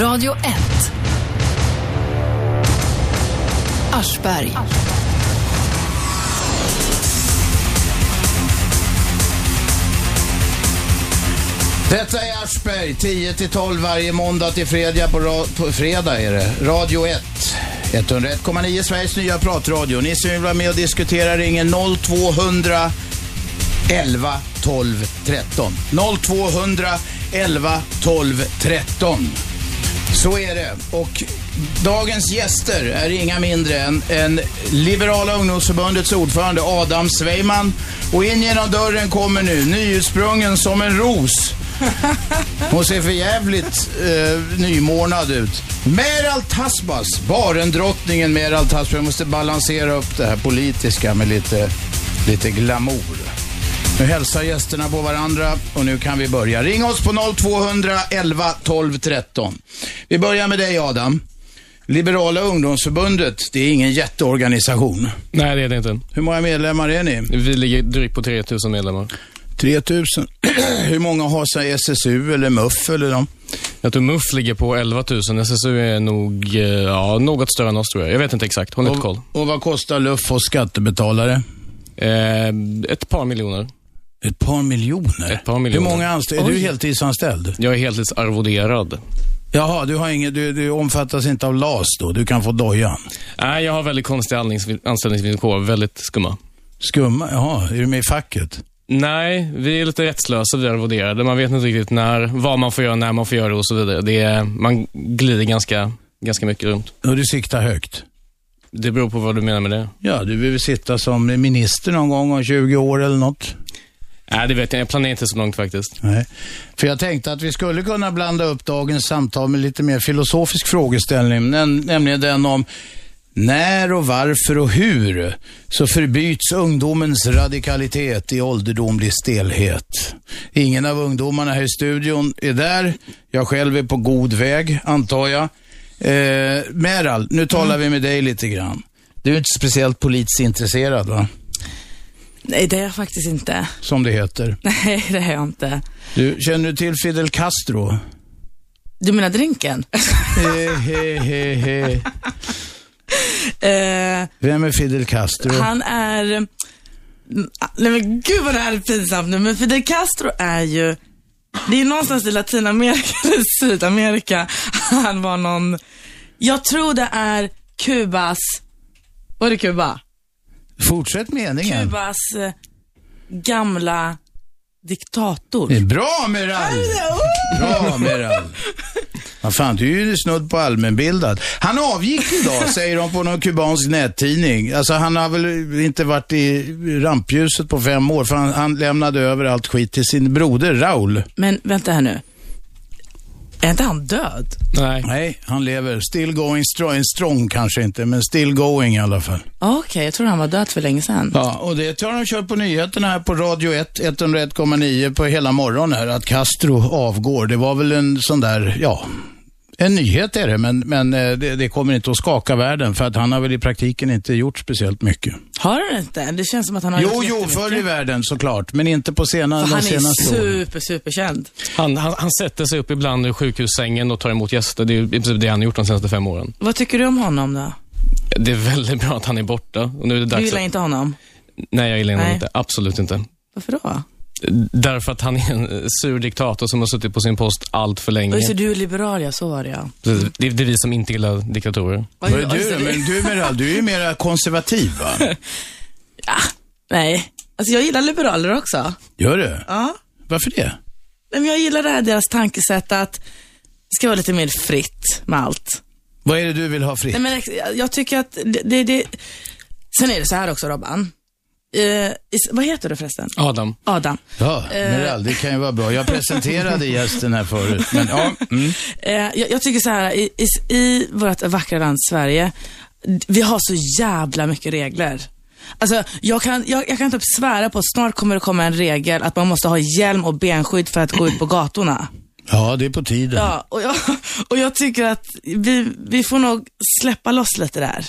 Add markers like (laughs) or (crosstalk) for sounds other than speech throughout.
Radio 1. Aschberg. Detta är Aschberg, 10 till 12 varje måndag till fredag på, ra- på fredag är det. Radio 1. 101,9 Sveriges nya pratradio. Ni som vill vara med och diskutera ringer 0200 11 12 13. 0200 11 12 13. Så är det. Och dagens gäster är inga mindre än, än Liberala ungdomsförbundets ordförande Adam Sveiman. Och in genom dörren kommer nu, nyutsprungen som en ros. Hon ser för jävligt eh, nymornad ut. Meral Tasbas, barendrottningen Meral Tasbas. Jag måste balansera upp det här politiska med lite, lite glamour. Nu hälsar gästerna på varandra och nu kan vi börja. Ring oss på 0200 11 12 13. Vi börjar med dig Adam. Liberala ungdomsförbundet, det är ingen jätteorganisation. Nej, det är det inte. Hur många medlemmar är ni? Vi ligger drygt på 3000 medlemmar. 3000. (clears throat) Hur många har sig SSU eller MUF eller de? Jag tror MUF ligger på 11 000. SSU är nog eh, ja, något större än oss tror jag. Jag vet inte exakt. Håll lite koll. Och, vad kostar luff och skattebetalare? Eh, ett par miljoner. Ett par miljoner? Ett par miljoner. Hur många anställda? Är du heltidsanställd? Jag är heltidsarvoderad. Jaha, du, har inget, du, du omfattas inte av LAS då? Du kan få dojan? Nej, jag har väldigt konstiga anställnings- anställningsvillkor. Väldigt skumma. Skumma? Jaha, är du med i facket? Nej, vi är lite rättslösa, vi arvoderade. Man vet inte riktigt när, vad man får göra, när man får göra det och så vidare. Det är, man glider ganska, ganska mycket runt. Och du siktar högt? Det beror på vad du menar med det. Ja, du vill sitta som minister någon gång om 20 år eller något? Nej, det vet jag. Jag planerar inte så långt faktiskt. Nej. För jag tänkte att vi skulle kunna blanda upp dagens samtal med lite mer filosofisk frågeställning, näm- nämligen den om när och varför och hur så förbyts ungdomens radikalitet i ålderdomlig stelhet. Ingen av ungdomarna här i studion är där. Jag själv är på god väg, antar jag. Eh, Meral, nu talar vi med dig lite grann. Du är inte speciellt politiskt intresserad, va? Nej, det är jag faktiskt inte. Som det heter. (laughs) Nej, det är jag inte. Du, känner du till Fidel Castro? Du menar drinken? He, he, he, he. (laughs) Eh, Vem är Fidel Castro? han är... mm, Nej men gud vad det här är pinsamt nu, men Fidel Castro är ju... Det är någonstans i Latinamerika (laughs) eller Sydamerika. Han var någon... Jag tror det är Kubas... Var det Kuba? Fortsätt meningen. Kubas eh, gamla diktator. Det är Bra Meral! Bra Meral. Vad fan, du är ju snudd på allmänbildad. Han avgick idag, (laughs) säger de på någon kubansk nättidning. Alltså han har väl inte varit i rampljuset på fem år, för han, han lämnade över allt skit till sin broder Raul. Men vänta här nu. Är inte han död? Nej. Nej, han lever. Still going strong, strong kanske inte, men still going i alla fall. Okej, jag tror han var död för länge sedan. Ja, och det har de kört på nyheterna här på Radio 1, 101,9 på hela morgonen här, att Castro avgår. Det var väl en sån där, ja, en nyhet är det, men, men eh, det, det kommer inte att skaka världen för att han har väl i praktiken inte gjort speciellt mycket. Har han inte? Det känns som att han har Jo, gjort jo, jättemycket. förr i världen såklart, men inte på sena, För de han är senaste åren. super, superkänd. Han, han, han sätter sig upp ibland i sjukhussängen och tar emot gäster. Det är i princip det han har gjort de senaste fem åren. Vad tycker du om honom då? Det är väldigt bra att han är borta. Och nu är det Du dags gillar att... inte honom? Nej, jag gillar honom Nej. inte. Absolut inte. Varför då? Därför att han är en sur diktator som har suttit på sin post allt för länge. Så du är liberal, ja. Så var det ja. Det, det är vi som inte gillar diktatorer. Vad är du Men du Meral, du är ju mera konservativ va? (laughs) Nej, alltså jag gillar liberaler också. Gör du? Ja. Varför det? Men jag gillar det här deras tankesätt att det ska vara lite mer fritt med allt. Vad är det du vill ha fritt? Nej, men jag- jag tycker att det, det, det... Sen är det så här också, Robban. Eh, vad heter du förresten? Adam. Adam. Ja, Meral, det kan ju vara bra. Jag presenterade gästen här förut, men ja. Mm. Eh, jag, jag tycker så här, i, i, i vårt vackra land Sverige, vi har så jävla mycket regler. Alltså, jag kan, jag, jag kan typ svära på att snart kommer det komma en regel att man måste ha hjälm och benskydd för att gå ut på gatorna. Ja, det är på tiden. Ja, och jag, och jag tycker att vi, vi får nog släppa loss lite där.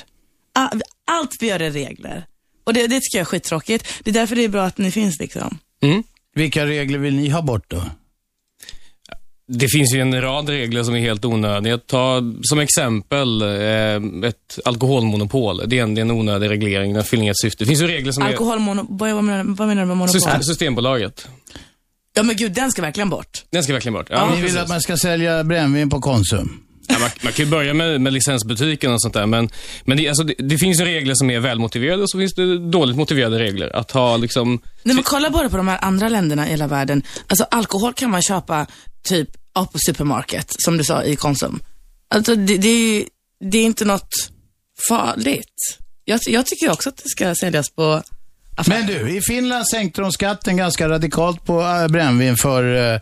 A- Allt vi gör är regler. Och det, det tycker jag är skittråkigt. Det är därför det är bra att ni finns liksom. Mm. Vilka regler vill ni ha bort då? Det finns ju en rad regler som är helt onödiga. Ta som exempel eh, ett alkoholmonopol. Det är, en, det är en onödig reglering. Den fyller inget syfte. Det finns ju regler som Alkoholmono... Vad, vad, menar, vad menar du med är... monopol? System, systembolaget. Ja men gud, den ska verkligen bort. Den ska verkligen bort. Ja, Ja, Ni vill precis. att man ska sälja brännvin på Konsum? Ja, man, man kan ju börja med, med licensbutiken och sånt där, men, men det, alltså, det, det finns ju regler som är välmotiverade och så finns det dåligt motiverade regler. Att ha liksom... Nej men kolla bara på de här andra länderna i hela världen. Alltså alkohol kan man köpa typ ja, på supermarket, som du sa i Konsum. Alltså det, det, är- det är inte något farligt. Jag, jag tycker också att det ska säljas på affärer. Men du, i Finland sänkte de skatten ganska radikalt på äh, brännvin för eh,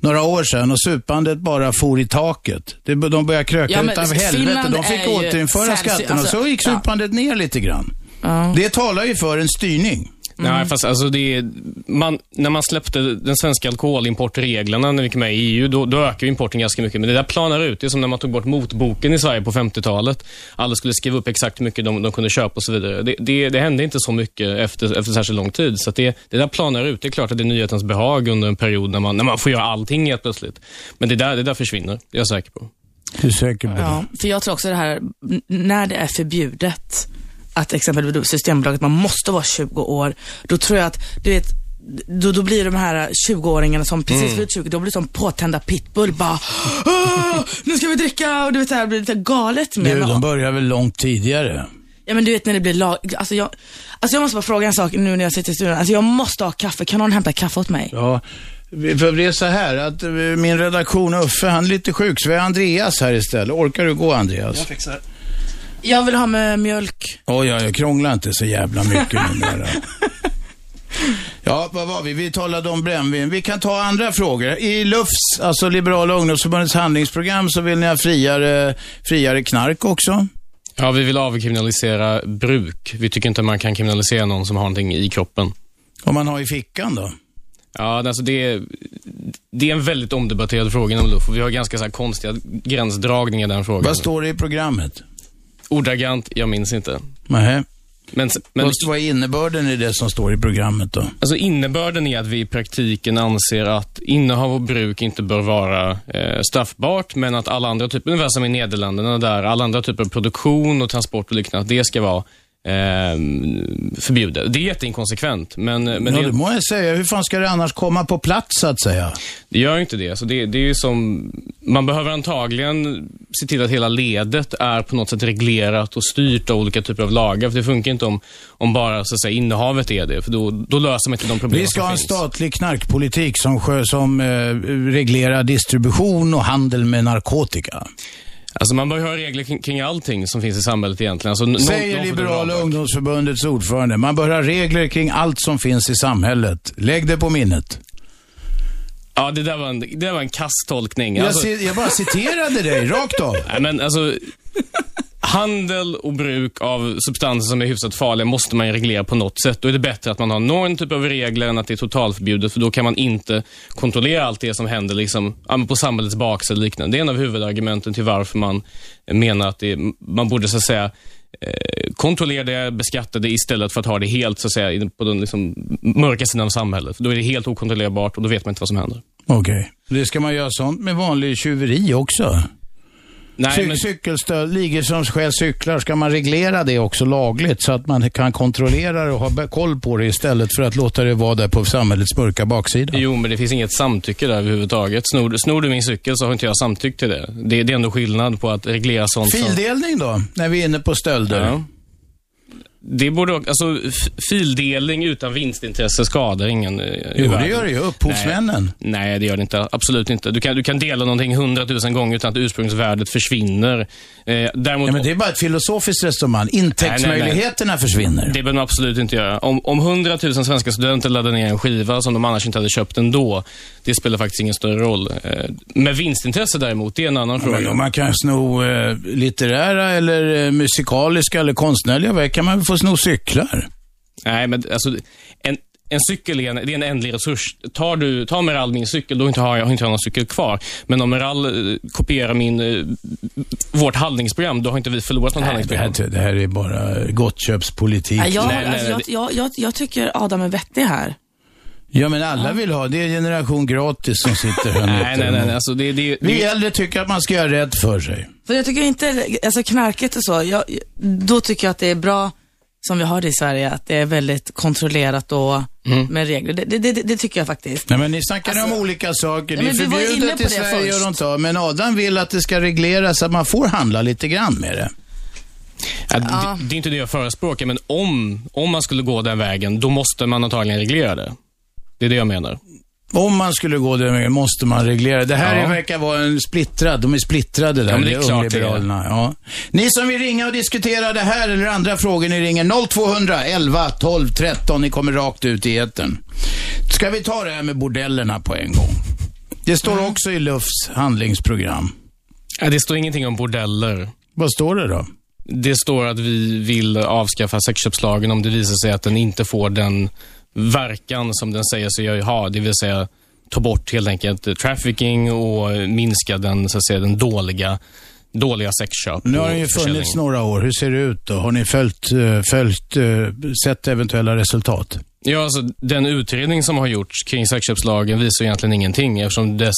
några år sedan och supandet bara for i taket. Det, de började kröka Ja, utan helvete. Finland De fick återinföra skatten och alltså, så gick ja. supandet ner lite grann. Ja. Det talar ju för en styrning. Nej, fast alltså det är, man, när man släppte den svenska alkoholimportreglerna när vi gick med i EU, då, då ökade importen ganska mycket. Men det där planar ut. Det är som när man tog bort motboken i Sverige på 50-talet. Alla skulle skriva upp exakt hur mycket de, de kunde köpa och så vidare. Det, det, det hände inte så mycket efter, efter särskilt lång tid. Så att det, det där planar ut. Det är klart att det är nyhetens behag under en period när man, när man får göra allting helt plötsligt. Men det där, det där försvinner, det är jag säker på. Du är säker på det? Ja, för jag tror också det här, när det är förbjudet att exempelvis Systembolaget, man måste vara 20 år, då tror jag att, du vet, då, då blir de här 20-åringarna som precis Mm. fyllt 20, då blir som påtända pitbull bara "Åh, nu ska vi dricka och du vet det här blir lite galet med Du, men- de börjar väl långt tidigare? Ja men du vet när det blir lag, alltså jag, alltså jag måste bara fråga en sak nu när jag sitter i studion, alltså jag måste ha kaffe, kan någon hämta kaffe åt mig? Ja, för det är så här att eh, min redaktion Uffe, han är lite sjuk, så vi har Andreas här istället. Orkar du gå Andreas? fixar. Jag vill ha med mjölk. Oj, oj, oj, krångla inte så jävla mycket (laughs) numera. Ja, vad var vi? Vi talade om brännvin. Vi kan ta andra frågor. I LUFS, alltså Liberala ungdomsförbundets handlingsprogram, så vill ni ha friare, friare knark också. Ja, vi vill avkriminalisera bruk. Vi tycker inte man kan kriminalisera någon som har någonting i kroppen. Om man har i fickan då. Ja, alltså det, är, det är en väldigt omdebatterad fråga inom LUF och vi har ganska så här konstiga gränsdragningar i den frågan. Vad står det i programmet? Ordagrant, jag minns inte. Nähä. Men, men Vad, är innebörden i det som står i programmet då? alltså innebörden är att vi i praktiken anser att innehav och bruk inte bör vara eh, straffbart, men att alla andra typer, ungefär som i Nederländerna där, alla andra typer av produktion och transport och liknande, det ska vara eh, förbjudet. Det är jätteinkonsekvent, men, men ja, det, det må jag säga. Hur fan ska det annars komma på plats, så att säga? Det gör ju inte det. Så det, det är ju som, man behöver antagligen se till att hela ledet är på något sätt reglerat och styrt av olika typer av lagar. För det funkar inte om, om bara så att säga, innehavet är det. För då, då löser man inte de problem Vi ska som ha en finns. statlig knarkpolitik som, som eh, reglerar distribution och handel med narkotika. Alltså man bör ju ha regler kring, kring allting som finns i samhället egentligen. Alltså, Säger någon Liberala ungdomsförbundets ordförande. Man bör ha regler kring allt som finns i samhället. Lägg det på minnet. Ja, det där var en, det där var en kass tolkning. Jag, Alltså, ci- jag bara citerade dig, rakt av. nej, men alltså, handel och bruk av substanser som är hyfsat farliga måste man ju reglera på något sätt. Då är det bättre att man har någon typ av regler än att det är totalförbjudet, för då kan man inte kontrollera allt det som händer liksom, på samhällets baksida liknande. Det är en av huvudargumenten till varför man menar att det, man borde så att säga eh, kontrollera det, beskatta det istället för att ha det helt så att säga på den liksom, mörka sidan av samhället. För då är det helt okontrollerbart och då vet man inte vad som händer. Okej. Det ska man göra sånt med vanlig tjuveri också. Nej, Cy- men, Cykelstöld, ligor som stjäl cyklar, ska man reglera det också lagligt så att man kan kontrollera det och ha koll på det istället för att låta det vara där på samhällets mörka baksida? Jo, men det finns inget samtycke där överhuvudtaget. Snor, snor du min cykel så har inte jag samtyckt till det. Det, det är ändå skillnad på att reglera sånt. Fildelning då, när vi är inne på stölder? Ja. Det borde också, alltså fildelning utan vinstintresse skadar ingen eh, Jo, det gör det ju. Upphovsmännen. Nej, det gör det inte. Absolut inte. Du kan, du kan dela någonting hundratusen gånger utan att ursprungsvärdet försvinner. Eh, däremot, Ja, men det är bara ett filosofiskt resonemang. Intäktsmöjligheterna försvinner. Det behöver man absolut inte göra. Om, om 100 000 svenska studenter laddar ner en skiva som de annars inte hade köpt ändå, det spelar faktiskt ingen större roll. Eh, med vinstintresse däremot, det är en annan Men fråga. om man kan sno eh, litterära eller eh, musikaliska eller konstnärliga verk kan man väl få sno cyklar? Nej, men alltså, en, en cykel är en, det är en ändlig resurs. Tar, du, tar Meral min cykel, då inte har jag, inte någon cykel kvar. Men om Meral eh, kopierar min, eh, vårt handlingsprogram, då har inte vi förlorat något Nej, det, handlingsprogram. här, det här är bara gottköpspolitik. Ja, jag, Nej, nej, alltså, jag, det- jag, jag, jag tycker Adam är vettig här. Ja, men alla vill ha. Det är generation gratis som sitter här (laughs) Nej, nej, nej. Alltså, det, det, Vi det, äldre tycker att man ska göra rätt för sig. För jag tycker inte, alltså knarket och så, jag, då tycker jag att det är bra som vi har det i Sverige, att det är väldigt kontrollerat och Mm. med regler. Det, det, det, det tycker jag faktiskt. Nej, men ni snackar om Alltså- olika saker. Ja, Det är förbjudet i det Sverige och först. de tar, men Adam vill att det ska regleras så att man får handla lite grann med det. ja, det, det är inte det jag förespråkar, men om, om man skulle gå den vägen, då måste man antagligen reglera det. Det är det jag menar. Om man skulle gå den vägen måste man reglera. Det här Ja. verkar vara en splittrad, de är splittrade där, Ja, men det är klart ungliberalerna. Ja. Ni som vill ringa och diskutera det här eller andra frågor, ni ringer 0200 11 12 13. Ni kommer rakt ut i etern. Ska vi ta det här med bordellerna på en gång? Det står Mm. också i Lufs handlingsprogram. Ja, det står ingenting om bordeller. Vad står det då? Det står att vi vill avskaffa sexköpslagen om det visar sig att den inte får den verkan som den säger sig ha. Det vill säga ta bort helt enkelt trafficking och minska den, så att säga, den dåliga, dåliga sexköp. Nu har den ju funnits några år. Hur ser det ut då? Har ni följt, eh, följt eh, sett eventuella resultat? Ja, alltså den utredning som har gjorts kring sexköpslagen visar egentligen ingenting eftersom dess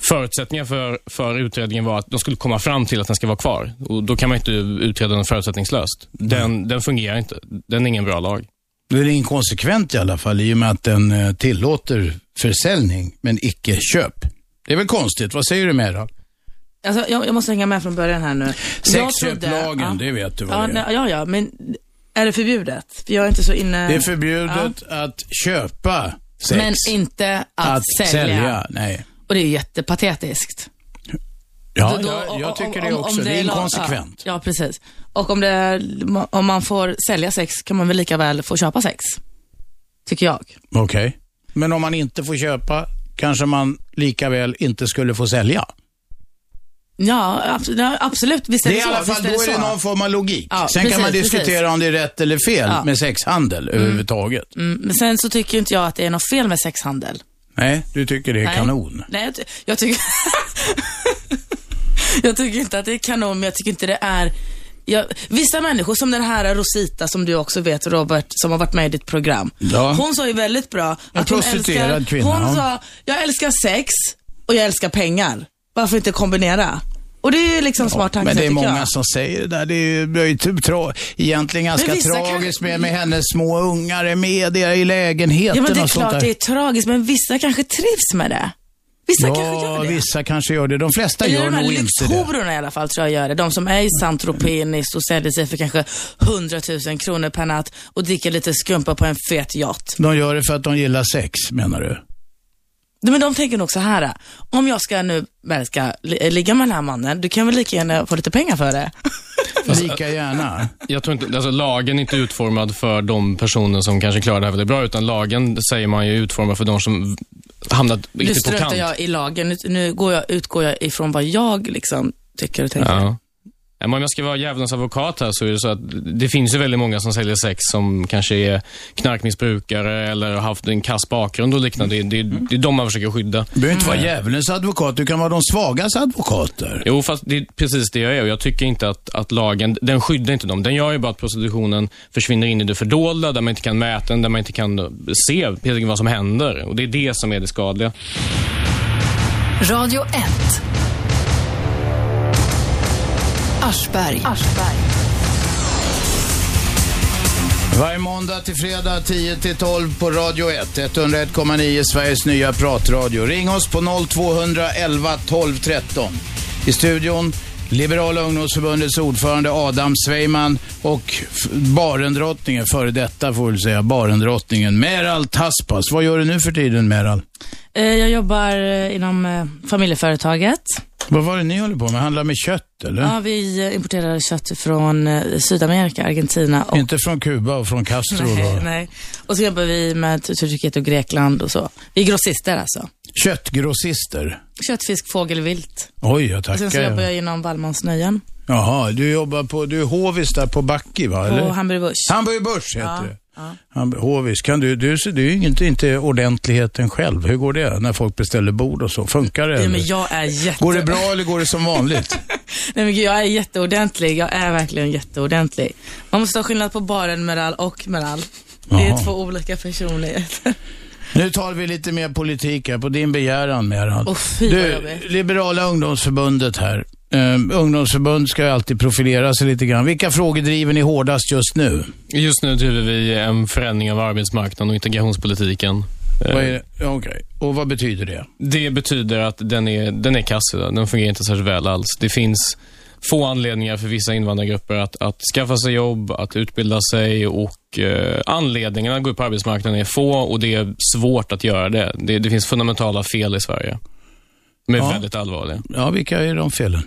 förutsättningar för, för utredningen var att de skulle komma fram till att den ska vara kvar. Och Då kan man inte utreda den förutsättningslöst. Den, den fungerar inte. Den är ingen bra lag. Det är inkonsekvent i alla fall i och med att den eh, tillåter försäljning men icke köp. Det är väl konstigt? Vad säger du då? Alltså, jag, jag måste hänga med från början här nu. Jag Sexköplagen, det vet du vad ja, det är. nej, ja, ja, men är det förbjudet? För jag är inte så inne... Det är förbjudet att köpa sex. Men inte att, att sälja. Nej. Och det är jättepatetiskt. Ja, Då- jag, jag om- tycker om- det om också. Det är inkonsekvent. Ja, ja, precis. Och om, det, om man får sälja sex kan man väl lika väl få köpa sex? Tycker jag. Okej. Men om man inte får köpa, kanske man lika väl inte skulle få sälja. Ja, absolut. Visst är Det det, är i så. alla fall, Visst då är det någon form av logik. Ja, Sen kan precis, man diskutera precis. om det är rätt eller fel Ja. med sexhandel överhuvudtaget. Mm, men sen så tycker inte jag att det är något fel med sexhandel. Nej, du tycker det är Nej. kanon. Nej, jag, ty- jag tycker... (laughs) jag tycker inte att det är kanon, men jag tycker inte det är... Jag, vissa människor, som den här Rosita, som du också vet Robert, som har varit med i ditt program. Ja. Hon sa ju väldigt bra att hon älskar... kvinna, Hon sa, jag älskar sex och jag älskar pengar. Varför inte kombinera? Och det är liksom smart tanke, Men det är många jag. som säger det där. Det är ju, typ tra, egentligen ganska vissa kan- tragiskt med, med hennes små ungar är med där i lägenheten Ja, men det är och sånt klart där. det är tragiskt, men vissa kanske trivs med det. Vissa kanske Ja, gör det. vissa kanske gör det. De flesta Eller gör de nog inte det. lyxhovorna i alla fall tror jag gör det. De som är i saint och säljer sig för kanske 100 000 kronor per natt och dricker lite skumpa på en fet yacht. De gör det för att de gillar sex, menar du? Men de tänker nog så här. Om jag ska nu väl ska li- ligga med den här mannen, du kan väl lika gärna få lite pengar för det. (laughs) Lika gärna. Jag tror inte, alltså lagen är inte utformad för de personer som kanske klarar det här väldigt bra, utan lagen säger man ju är utformad för de som hamnat Nu riktigt på struntar kant. jag i lagen. Nu, nu går jag, utgår jag ifrån vad jag liksom tycker och tänker. Ja. Men om jag ska vara djävulens advokat här så är det så att det finns ju väldigt många som säljer sex som kanske är knarkmissbrukare eller har haft en kass bakgrund och liknande. Det, det, det är de man försöker skydda. Du behöver inte vara djävulens advokat, du kan vara de svagas advokater. Jo, fast det är precis det jag är och jag tycker inte att, att lagen, den skyddar inte dem. Den gör ju bara att prostitutionen försvinner in i det fördolda, där man inte kan mäta den, där man inte kan se helt enkelt vad som händer. Och det är det som är det skadliga. Radio 1. Aschberg. Varje måndag till fredag 10 till 12 på Radio 1. 101,9 Sveriges nya pratradio. Ring oss på 0211 12 13. I studion Liberala ungdomsförbundets ordförande Adam Sveiman och barendrottningen, före detta får vi säga, barendrottningen Meral Taspas. Vad gör du nu för tiden Meral? Eh, Jag jobbar eh, inom eh, familjeföretaget. Vad var det ni håller på med? Handlar med kött eller? Ja, vi importerar kött från Sydamerika, Argentina och Inte från Kuba och från Castro Nej, då? nej. Och så jobbar vi med Turkiet och Grekland och så. Vi är grossister alltså. Köttgrossister? Kött, fisk, fågel, vilt. Oj, jag Och sen så tackar. jobbar jag inom Wallmans nöjen Jaha, du jobbar på, du är hovis där på Backi va? på? Hamburg Busch. Hamburg Börs heter Ja, det. Ja. Hovis. Kan du, du, du är ju inte, inte ordentligheten själv. Hur går det när folk beställer bord och så? Funkar det? Eller? men jag är jätte... Går det bra eller går det som vanligt? (laughs) Nej, men jag är jätteordentlig. Jag är verkligen jätteordentlig. Man måste ha skillnad på baren Meral och Meral. Det är Jaha. två olika personligheter. Nu tar vi lite mer politik här på din begäran Meran. Åh, fy, du. Liberala ungdomsförbundet här. Um, ungdomsförbund ska ju alltid profilera sig lite grann. Vilka frågor driver ni hårdast just nu? Just nu driver vi en förändring av arbetsmarknaden och integrationspolitiken. Eh? Ja, Okej, och vad betyder det? Det betyder att den är, den är kass idag. Den fungerar inte särskilt väl alls. Det finns få anledningar för vissa invandrargrupper att, att skaffa sig jobb, att utbilda sig och eh, anledningarna att gå ut på arbetsmarknaden är få och det är svårt att göra det. Det, det finns fundamentala fel i Sverige. De är Ja. väldigt allvarliga. Ja, vilka är de felen?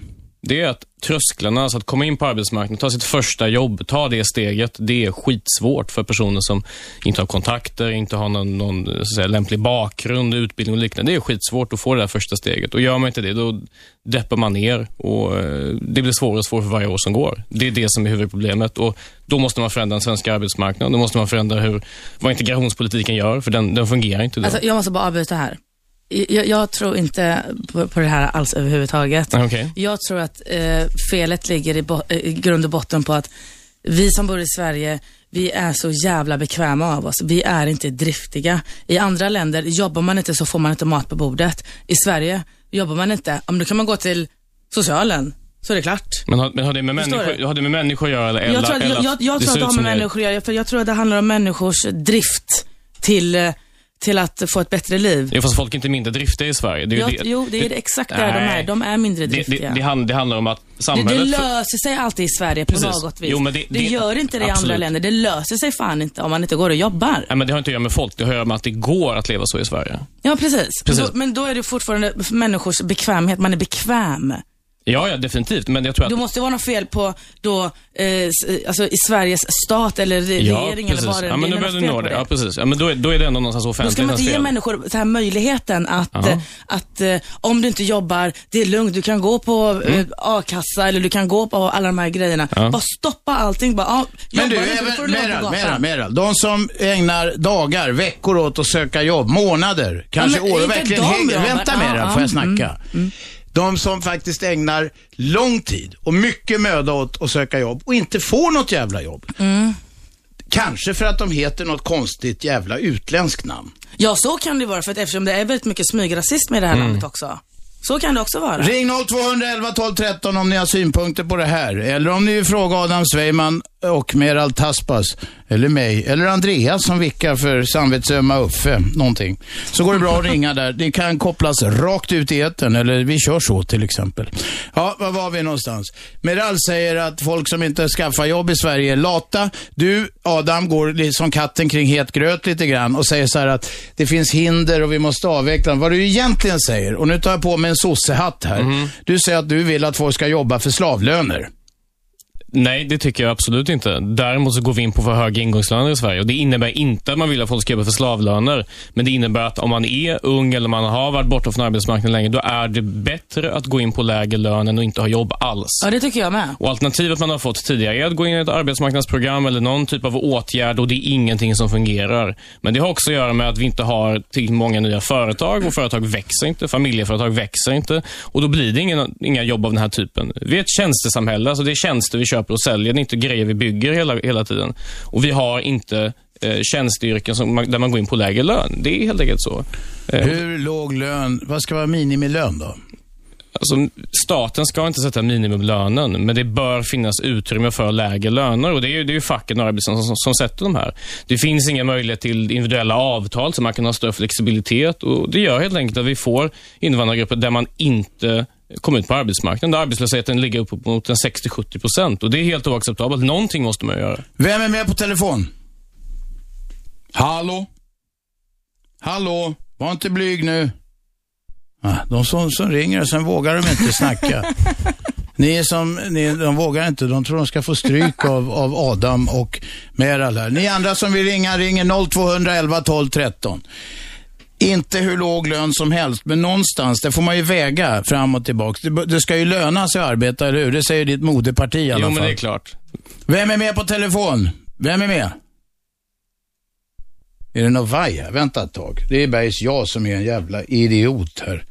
Det är att trösklarna, alltså att komma in på arbetsmarknaden, ta sitt första jobb, ta det steget, det är skitsvårt för personer som inte har kontakter, inte har någon, någon så att säga, lämplig bakgrund, utbildning och liknande. Det är skitsvårt att få det där första steget. Och gör man inte det, då deppar man ner och eh, det blir svårare och svårare för varje år som går. Det är det som är huvudproblemet och då måste man förändra den svenska arbetsmarknaden. Då måste man förändra hur, vad integrationspolitiken gör, för den, den fungerar inte idag. Alltså, jag måste bara avbryta här. Jag, jag tror inte på, på det här alls överhuvudtaget. Okej. Jag tror att eh, felet ligger i, bo- eh, grund och botten på att vi som bor i Sverige, vi är så jävla bekväma av oss. Vi är inte driftiga. I andra länder, jobbar man inte så får man inte mat på bordet. I Sverige, jobbar man inte, då kan man gå till socialen, så är det klart. Men har, men har, det med Förstår människor, du? har det med människor att göra? Eller, Jag tror, att, eller jag, jag, jag tror att det har med människor att göra, för jag tror att det handlar om människors drift till, eh, till att få ett bättre liv. Ja, fast folk är inte mindre driftiga i Sverige. Det Ja, det. jo, det är exakt där de är. De är mindre Det, driftiga. det, det, hand, det handlar om att Det, samhället... det löser sig alltid i Sverige på Precis. något vis. Jo, men det- det, det- gör inte det i andra länder. Det löser sig fan inte om man inte går och jobbar. Nej, men det har inte att göra med folk, det har att göra med att det går att leva så i Sverige. Ja, precis. Precis. Men då är det fortfarande människors bekvämhet. Man är bekväm. Ja, ja, definitivt. Men jag tror att... Det måste vara något fel på då, eh, s- alltså i Sveriges stat eller re- ja, regering eller vad det är. Ja, men Det nu är börjar du nå det. Ja, precis. Ja, men då är, då är det ändå någonstans Då ska man inte ge fel. människor så här möjligheten att, Ja. eh, att eh, om du inte jobbar, det är lugnt, du kan gå på eh, a-kassa eller du kan gå på alla de här grejerna. Mm. Ja. Bara stoppa allting. Bara, ah, Men du, även, Meral. Meral, Meral, de som ägnar dagar, veckor åt att söka jobb, månader, kanske men år och verkligen hänger. Vänta Ja, Meral, ja, får jag mm, snacka? De som faktiskt ägnar lång tid och mycket möda åt att söka jobb och inte får något jävla jobb. Mm. Kanske för att de heter något konstigt jävla utländskt namn. Ja, så kan det vara för att eftersom det är väldigt mycket smygrasism i det här Mm. landet också. Så kan det också vara. Ring 0211 12 13 om ni har synpunkter på det här. Eller om ni vill fråga Adam Sveiman och Meral Taspas. Eller mig. Eller Andreas som vickar för samvetsömma Uffe. Någonting. Så går det bra att ringa där. Ni kan kopplas rakt ut i etern Eller vi kör så till exempel. Ja, var var vi någonstans? Meral säger att folk som inte skaffar jobb i Sverige är lata. Du, Adam, går som katten kring het gröt lite grann och säger så här att det finns hinder och vi måste avveckla. Vad du egentligen säger, och nu tar jag på mig en sossehatt här. Du säger att du vill att folk ska jobba för slavlöner. Nej, det tycker jag absolut inte. Däremot så går vi in på för höga ingångslöner i Sverige. Och Det innebär inte att man vill att folk ska jobba för slavlöner. Men det innebär att om man är ung eller man har varit borta från arbetsmarknaden länge, då är det bättre att gå in på lägre lön än att inte ha jobb alls. Ja, det tycker jag med. Och Alternativet man har fått tidigare är att gå in i ett arbetsmarknadsprogram eller någon typ av åtgärd och det är ingenting som fungerar. Men det har också att göra med att vi inte har tillräckligt många nya företag och företag växer inte, familjeföretag växer inte och då blir det ingen, inga jobb av den här typen. Vi är ett tjänstesamhälle, alltså det är tjänster vi köper och säljer, inte grejer vi bygger hela, hela tiden. Och vi har inte eh, tjänsteyrken som där man går in på lägre lön. Det är helt enkelt så. Eh, Hur låg lön, vad ska vara minimilön då? Alltså, staten ska inte sätta minimumlönen, men det bör finnas utrymme för lägre löner. Och Det är ju, det är ju facken och arbetsgivaren som, som sätter de här. Det finns ingen möjlighet till individuella avtal, så man kan ha större flexibilitet. Och Det gör helt enkelt att vi får invandrargrupper där man inte kommer ut på arbetsmarknaden, där arbetslösheten ligger upp mot en 60-70 procent. Och Det är helt oacceptabelt. Någonting måste man göra. Vem är med på telefon? Hallå? Hallå? Var inte blyg nu. Ah, de som, som ringer sen vågar de inte snacka. (laughs) Ni är som, ni, de vågar inte, de tror de ska få stryk av, av Adam och Meral här. Ni andra som vill ringa, ringer 0211 12 13. Inte hur låg lön som helst, men någonstans, det får man ju väga fram och tillbaka. Det, det ska ju löna sig att arbeta, eller hur? Det säger ditt moderparti i alla Jo, fall. men det är klart. Vem är med på telefon? Vem är med? Är det något vaj här? Vänta ett tag. Det är bergs jag som är en jävla idiot här.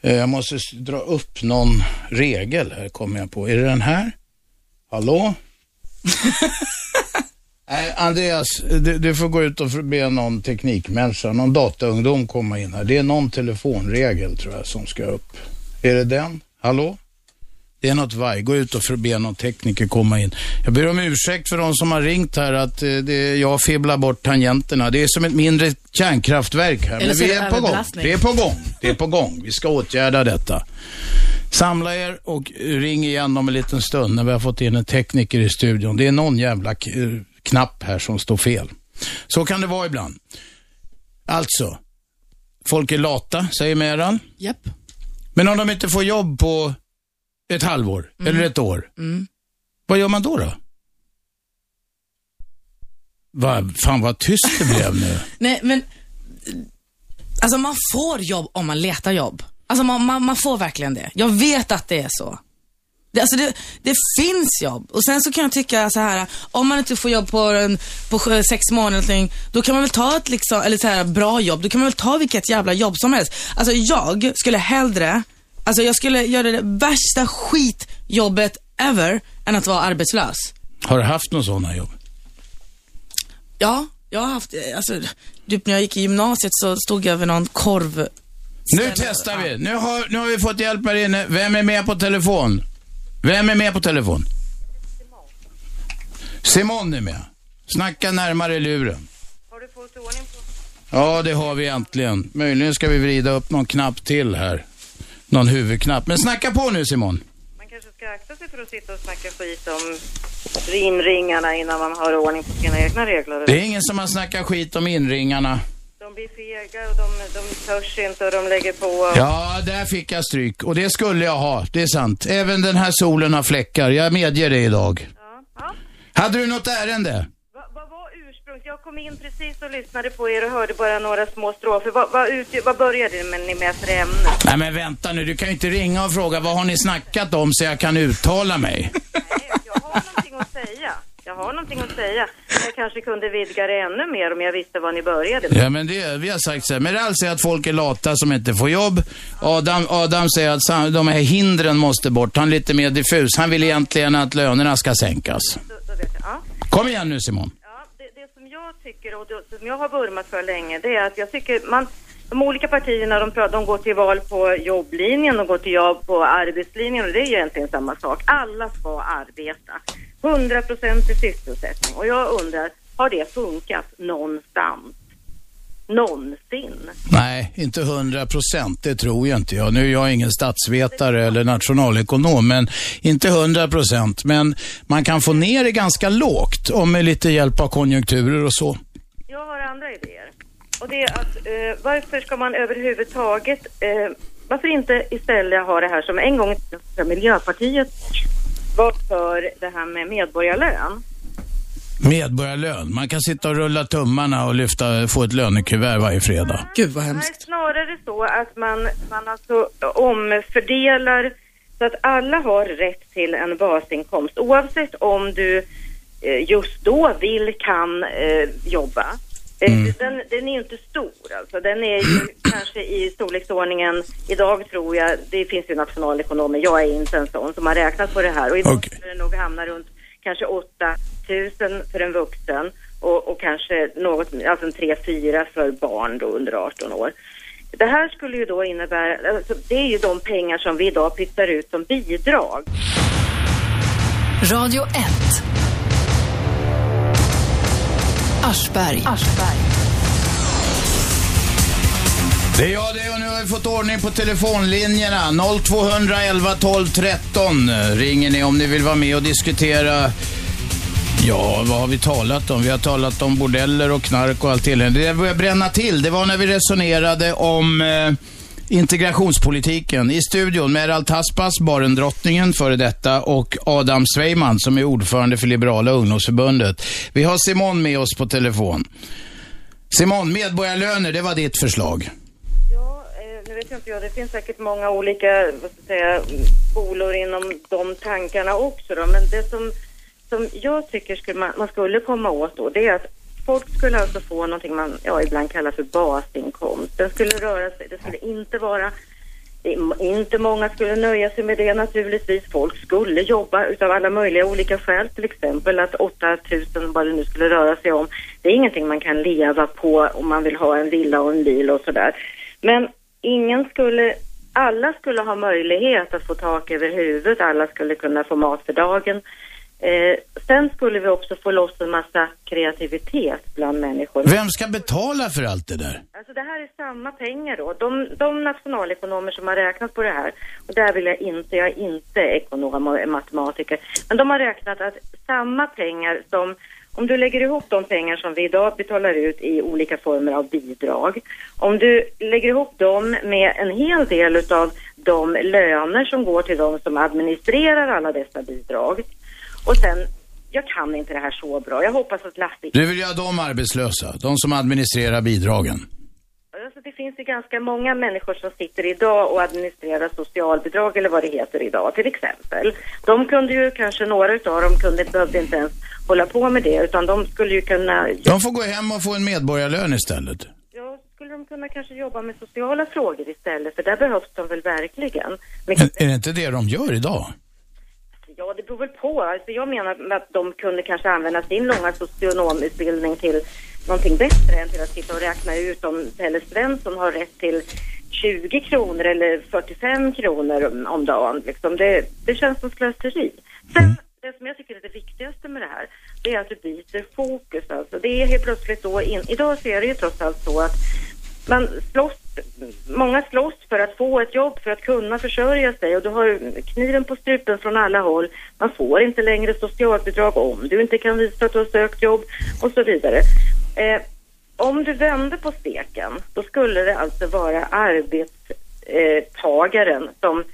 Eh, Jag måste dra upp någon regel här, kommer jag på. Är det den här? Hallå? (laughs) Nej, Andreas, du, du får gå ut och be någon teknikmänniska, någon dataungdom komma in här. Det är någon telefonregel tror jag som ska upp. Är det den? Hallå? Det är något vaj. Gå ut och be någon tekniker komma in. Jag ber om ursäkt för de som har ringt här att eh, det, jag fibblar bort tangenterna. Det är som ett mindre kärnkraftverk här. Eller Men vi är är på gång. Det är på gång. Det är på gång. Vi ska åtgärda detta. Samla er och ring igen om en liten stund när vi har fått in en tekniker i studion. Det är någon jävla knapp här som står fel. Så kan det vara ibland. Alltså, folk är lata, säger Meran. Japp. Men om de inte får jobb på ett halvår eller ett år, vad gör man då då? Va, fan vad tyst det blev nu. (laughs) Nej, men alltså man får jobb om man letar jobb. Alltså man, man, man får verkligen det. Jag vet att det är så. Det, alltså det, det finns jobb. Och sen så kan jag tycka så här, om man inte får jobb på, en, på sj- sex månader eller då kan man väl ta ett liksom, eller så här, bra jobb, då kan man väl ta vilket jävla jobb som helst. Alltså jag skulle hellre, alltså jag skulle göra det värsta skitjobbet ever än att vara arbetslös. Har du haft några sådana jobb? Ja, jag har haft, eh, alltså, typ när jag gick i gymnasiet så stod jag över någon korv... Nu testar vi. Nu har, nu har vi fått hjälp här inne. Vem är med på telefon? Vem är med på telefon? Simon är med. Snacka närmare luren. Har du fått ordning på? Ja, det har vi äntligen. Möjligen ska vi vrida upp någon knapp till här. Någon huvudknapp. Men snacka på nu Simon. Man kanske ska akta sig för att sitta och snacka skit om inringarna innan man har ordning på sina egna regler. Det är ingen som har snackat skit om inringarna. Blir fega och de, de törs inte och de lägger på. Ja, där fick jag stryk. Och det skulle jag ha. Det är sant. Även den här solen har fläckar. Jag medger det idag. Ja. Ja. Hade du något ärende? Vad vad var ursprungs? Jag kom in precis och lyssnade på er och hörde bara några små strofer. Vad, ut, vad började ni med för ämne? Nej men vänta nu, du kan ju inte ringa och fråga vad har ni snackat om så jag kan uttala mig. Nej, jag har någonting att säga. Jag har någonting att säga. Jag kanske kunde vidga det ännu mer om jag visste vad ni började med. Ja men det, vi har sagt så här, Meral säger att folk är lata som inte får jobb. Adam, Adam säger att de här hindren måste bort. Han är lite mer diffus. Han vill egentligen att lönerna ska sänkas. Då, då vet jag. Ja. Kom igen nu Simon. Ja, det, det som jag tycker och det, som jag har vurmat för länge det är att jag tycker man de olika partierna de, pratar, de går till val på jobblinjen, de går till jobb på arbetslinjen och det är ju egentligen samma sak. Alla ska arbeta. 100 procent i sysselsättning. Och jag undrar, har det funkat någonstans? Någonsin? Nej, inte hundra procent, det tror jag inte jag. Nu är jag ingen statsvetare eller nationalekonom, men inte hundra procent. Men man kan få ner det ganska lågt om med lite hjälp av konjunkturer och så. Jag har andra idéer. Och det är att eh, varför ska man överhuvudtaget, eh, varför inte istället ha det här som en gång i Miljöpartiet var för det här med medborgarlön. Medborgarlön. Man kan sitta och rulla tummarna och lyfta, få ett lönekuvert varje fredag. Gud vad Nej, hemskt. snarare så att man, man alltså omfördelar så att alla har rätt till en basinkomst oavsett om du eh, just då vill, kan eh, jobba. Eh, Den, den är inte stor alltså. Den är ju (clears throat) kanske i storleksordningen, idag tror jag, det finns ju nationalekonomer, jag är inte en sån som har räknat på det här och idag Okej. skulle det nog hamna runt kanske 8 000 för en vuxen och, och kanske något, alltså en 3-4 för barn då under 18 år. Det här skulle ju då innebära, alltså det är ju de pengar som vi idag pytsar ut som bidrag. Radio 1. Aschberg. Det är jag det och nu har vi fått ordning på telefonlinjerna. 0211 12 13 ringer ni om ni vill vara med och diskutera Ja, vad har vi talat om? Vi har talat om bordeller och knark och allt elände. Det började bränna till. Det var när vi resonerade om eh, integrationspolitiken. I studion Meral Taspas, barendrottningen före detta, och Adam Sveiman som är ordförande för Liberala ungdomsförbundet. Vi har Simon med oss på telefon. Simon, medborgarlöner, det var ditt förslag. Ja, eh, nu vet jag inte jag, det finns säkert många olika, vad ska säga, skolor inom de tankarna också då, men det som, som jag tycker skulle man, man skulle komma åt då, det är att folk skulle alltså få någonting man ja, ibland kallar för basinkomst. Den skulle röra sig, det skulle inte vara Inte många skulle nöja sig med det naturligtvis. Folk skulle jobba utav alla möjliga olika skäl. Till exempel att 8000, vad det nu skulle röra sig om. Det är ingenting man kan leva på om man vill ha en villa och en bil och sådär. Men ingen skulle, alla skulle ha möjlighet att få tak över huvudet. Alla skulle kunna få mat för dagen. Eh, sen skulle vi också få loss en massa kreativitet bland människor. Vem ska betala för allt det där? Alltså det här är samma pengar då. De, de nationalekonomer som har räknat på det här, och där vill jag inte, jag är inte ekonom och matematiker, men de har räknat att samma pengar som, om du lägger ihop de pengar som vi idag betalar ut i olika former av bidrag, om du lägger ihop dem med en hel del utav de löner som går till de som administrerar alla dessa bidrag, och sen, jag kan inte det här så bra, jag hoppas att Lasse Du vill göra dem arbetslösa, de som administrerar bidragen. Alltså det finns ju ganska många människor som sitter idag och administrerar socialbidrag eller vad det heter idag till exempel. De kunde ju kanske, några utav dem kunde, behövde inte ens hålla på med det utan de skulle ju kunna, De får gå hem och få en medborgarlön istället. ja, skulle de kunna kanske jobba med sociala frågor istället för där behövs de väl verkligen. Men, Men är det inte det de gör idag? Ja, det beror väl på. Alltså jag menar att de kunde kanske använda sin långa socionomutbildning till någonting bättre än till att sitta och räkna ut om Pelle Svensson har rätt till 20 kronor eller 45 kronor om, dagen. Liksom. Det, det känns som slöseri. Sen, det som jag tycker är det viktigaste med det här, det är att du byter fokus. Alltså. Det är helt plötsligt då, in, idag så är det ju trots allt så att man slåss, många slåss för att få ett jobb, för att kunna försörja sig och du har kniven på strupen från alla håll. Man får inte längre socialbidrag om du inte kan visa att du har sökt jobb och så vidare. Eh, om du vände på steken, då skulle det alltså vara arbetstagaren som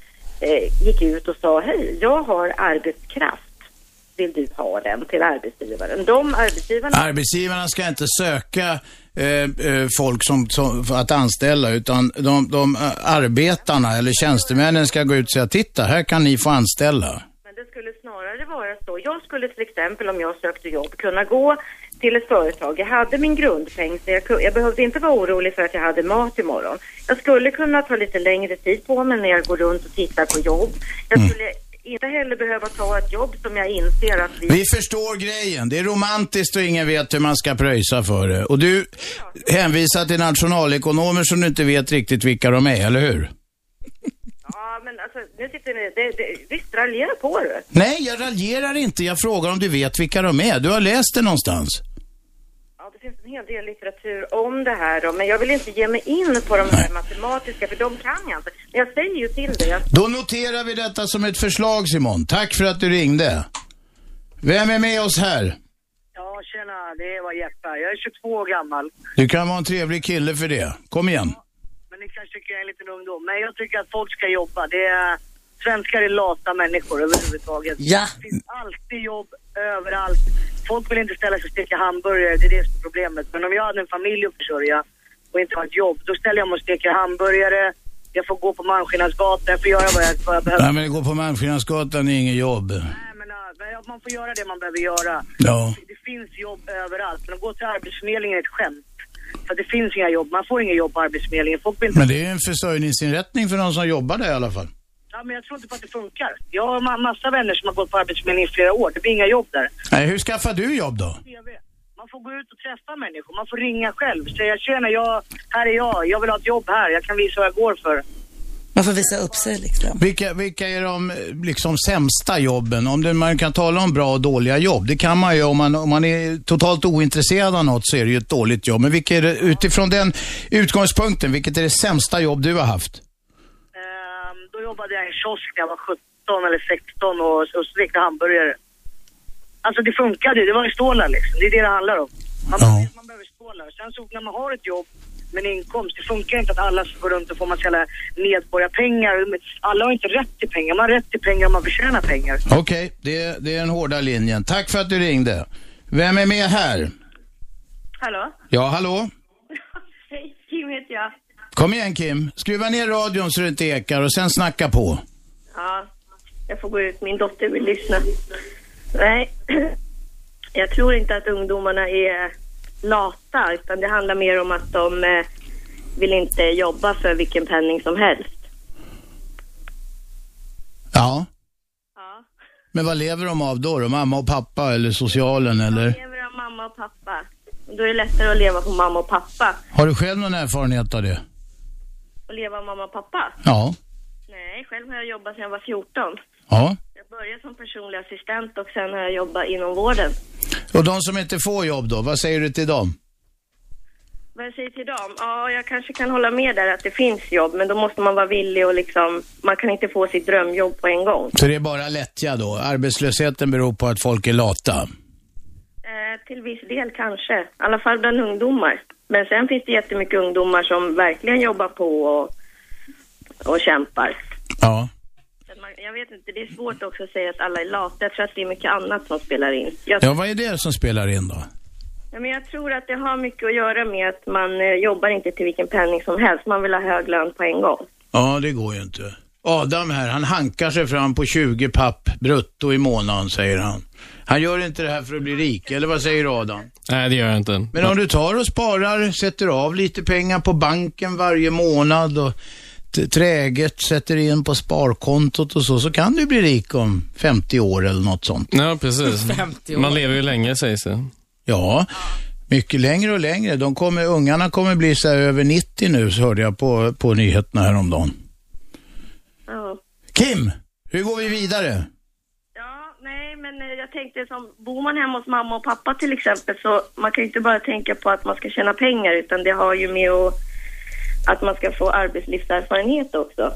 eh, gick ut och sa hej, jag har arbetskraft. Vill du ha den till arbetsgivaren? De arbetsgivarna... Arbetsgivarna ska inte söka eh, eh, folk som, som, att anställa, utan de, de eh, arbetarna eller tjänstemännen ska gå ut och säga, titta, här kan ni få anställa. Men det skulle snarare vara så. Jag skulle till exempel om jag sökte jobb kunna gå till ett företag. Jag hade min grundpeng så jag, jag behövde inte vara orolig för att jag hade mat imorgon. Jag skulle kunna ta lite längre tid på mig när jag går runt och tittar på jobb. Jag skulle inte heller behöva ta ett jobb som jag inser att vi... Vi förstår grejen. Det är romantiskt och ingen vet hur man ska pröjsa för det. Och du hänvisar till nationalekonomer som du inte vet riktigt vilka de är, eller hur? Ja, men alltså nu sitter ni... Det, det, visst, raljera på du. Nej, jag raljerar inte. Jag frågar om du vet vilka de är. Du har läst det någonstans. Ja, det finns en hel del litteratur om det här då, men jag vill inte ge mig in på de här matematiska, för de kan jag inte. Men jag säger ju till dig att Då noterar vi detta som ett förslag, Simon. Tack för att du ringde. Vem är med oss här? Ja, tjena, det var Jeppe. Jag är 22 år gammal. Du kan vara en trevlig kille för det. Kom igen. Men ni kanske tycker jag är en liten ungdom. Men jag tycker att folk ska jobba. Det är, svenskar är lata människor överhuvudtaget. Ja. Det finns alltid jobb överallt. Folk vill inte ställa sig och steka hamburgare, det är det som är problemet. Men om jag hade en familj att försörja och inte har ett jobb, då ställer jag mig och steker hamburgare. Jag får gå på Malmskillnadsgatan, jag får göra vad jag, vad jag behöver. Nej, men går på Malmskillnadsgatan är inget jobb. Nej, men, äh, man får göra det man behöver göra. Ja. Det finns jobb överallt, men att gå till Arbetsförmedlingen är ett skämt. För det finns inga jobb, man får inga jobb på Arbetsförmedlingen. Folk vill inte... Men det är en försörjningsinrättning för de som jobbar där i alla fall. Ja, men jag tror inte på att det funkar. Jag har ma- massa vänner som har gått på Arbetsförmedlingen i flera år. Det blir inga jobb där. Nej, hur skaffar du jobb då? Man får gå ut och träffa människor. Man får ringa själv. Säga tjena, jag, här är jag. Jag vill ha ett jobb här. Jag kan visa vad jag går för. Man får visa upp sig liksom. Vilka, vilka är de eh, liksom sämsta jobben? Om det, man kan tala om bra och dåliga jobb. Det kan man ju om man, om man är totalt ointresserad av något så är det ju ett dåligt jobb. Men vilka är det, utifrån den utgångspunkten, vilket är det sämsta jobb du har haft? Jobbade jag i en kiosk när jag var 17 eller 16 och, och stekte hamburgare. Alltså det funkade ju. Det var ju stålar liksom. Det är det det handlar om. Man, Ja. behöver, man behöver stålar. Sen så när man har ett jobb med en inkomst, det funkar inte att alla går runt och får massa jävla medborgarpengar. Alla har inte rätt till pengar. Man har rätt till pengar om man förtjänar pengar. Okej, det, det är den hårda linjen. Tack för att du ringde. Vem är med här? Hallå? Ja, hallå? (laughs) Hej, Kim heter jag. Kom igen Kim, skruva ner radion så det inte ekar och sen snacka på. Ja, jag får gå ut. Min dotter vill lyssna. Nej, (clears throat) jag tror inte att ungdomarna är lata, utan det handlar mer om att de eh, vill inte jobba för vilken penning som helst. Ja. Ja. Men vad lever de av då? då? Mamma och pappa eller socialen eller? Jag lever av mamma och pappa. Då är det lättare att leva på mamma och pappa. Har du själv någon erfarenhet av det? Och leva av mamma och pappa? Ja. Nej, själv har jag jobbat sedan jag var 14. Ja. Jag började som personlig assistent och sen har jag jobbat inom vården. Och de som inte får jobb då, vad säger du till dem? Vad jag säger till dem? Ja, jag kanske kan hålla med där att det finns jobb, men då måste man vara villig och liksom, man kan inte få sitt drömjobb på en gång. Så det är bara lättja då? Arbetslösheten beror på att folk är lata? Eh, till viss del kanske, i alla fall bland ungdomar. Men sen finns det jättemycket ungdomar som verkligen jobbar på och, och kämpar. Ja. Man, jag vet inte, det är svårt också att säga att alla är lata. Jag tror att det är mycket annat som spelar in. Jag, Ja, vad är det som spelar in då? ja, men jag tror att det har mycket att göra med att man eh, jobbar inte till vilken penning som helst. Man vill ha hög lön på en gång. Ja, det går ju inte. Adam här, han hankar sig fram på 20 papp brutto i månaden, säger han. Han gör inte det här för att bli rik, eller vad säger du Adam? Nej, det gör jag inte. Men om du tar och sparar, sätter av lite pengar på banken varje månad och träget sätter in på sparkontot och så, så kan du bli rik om 50 år eller något sånt. Ja, precis. (laughs) 50 år. Man lever ju länge sägs det. Ja, mycket längre och längre. De kommer, ungarna kommer bli så här över 90 nu, så hörde jag på, på nyheterna häromdagen. Ja. Kim, hur går vi vidare? Nej, men eh, jag tänkte som, bor man hemma hos mamma och pappa till exempel så man kan ju inte bara tänka på att man ska tjäna pengar utan det har ju med att, att man ska få arbetslivserfarenhet också.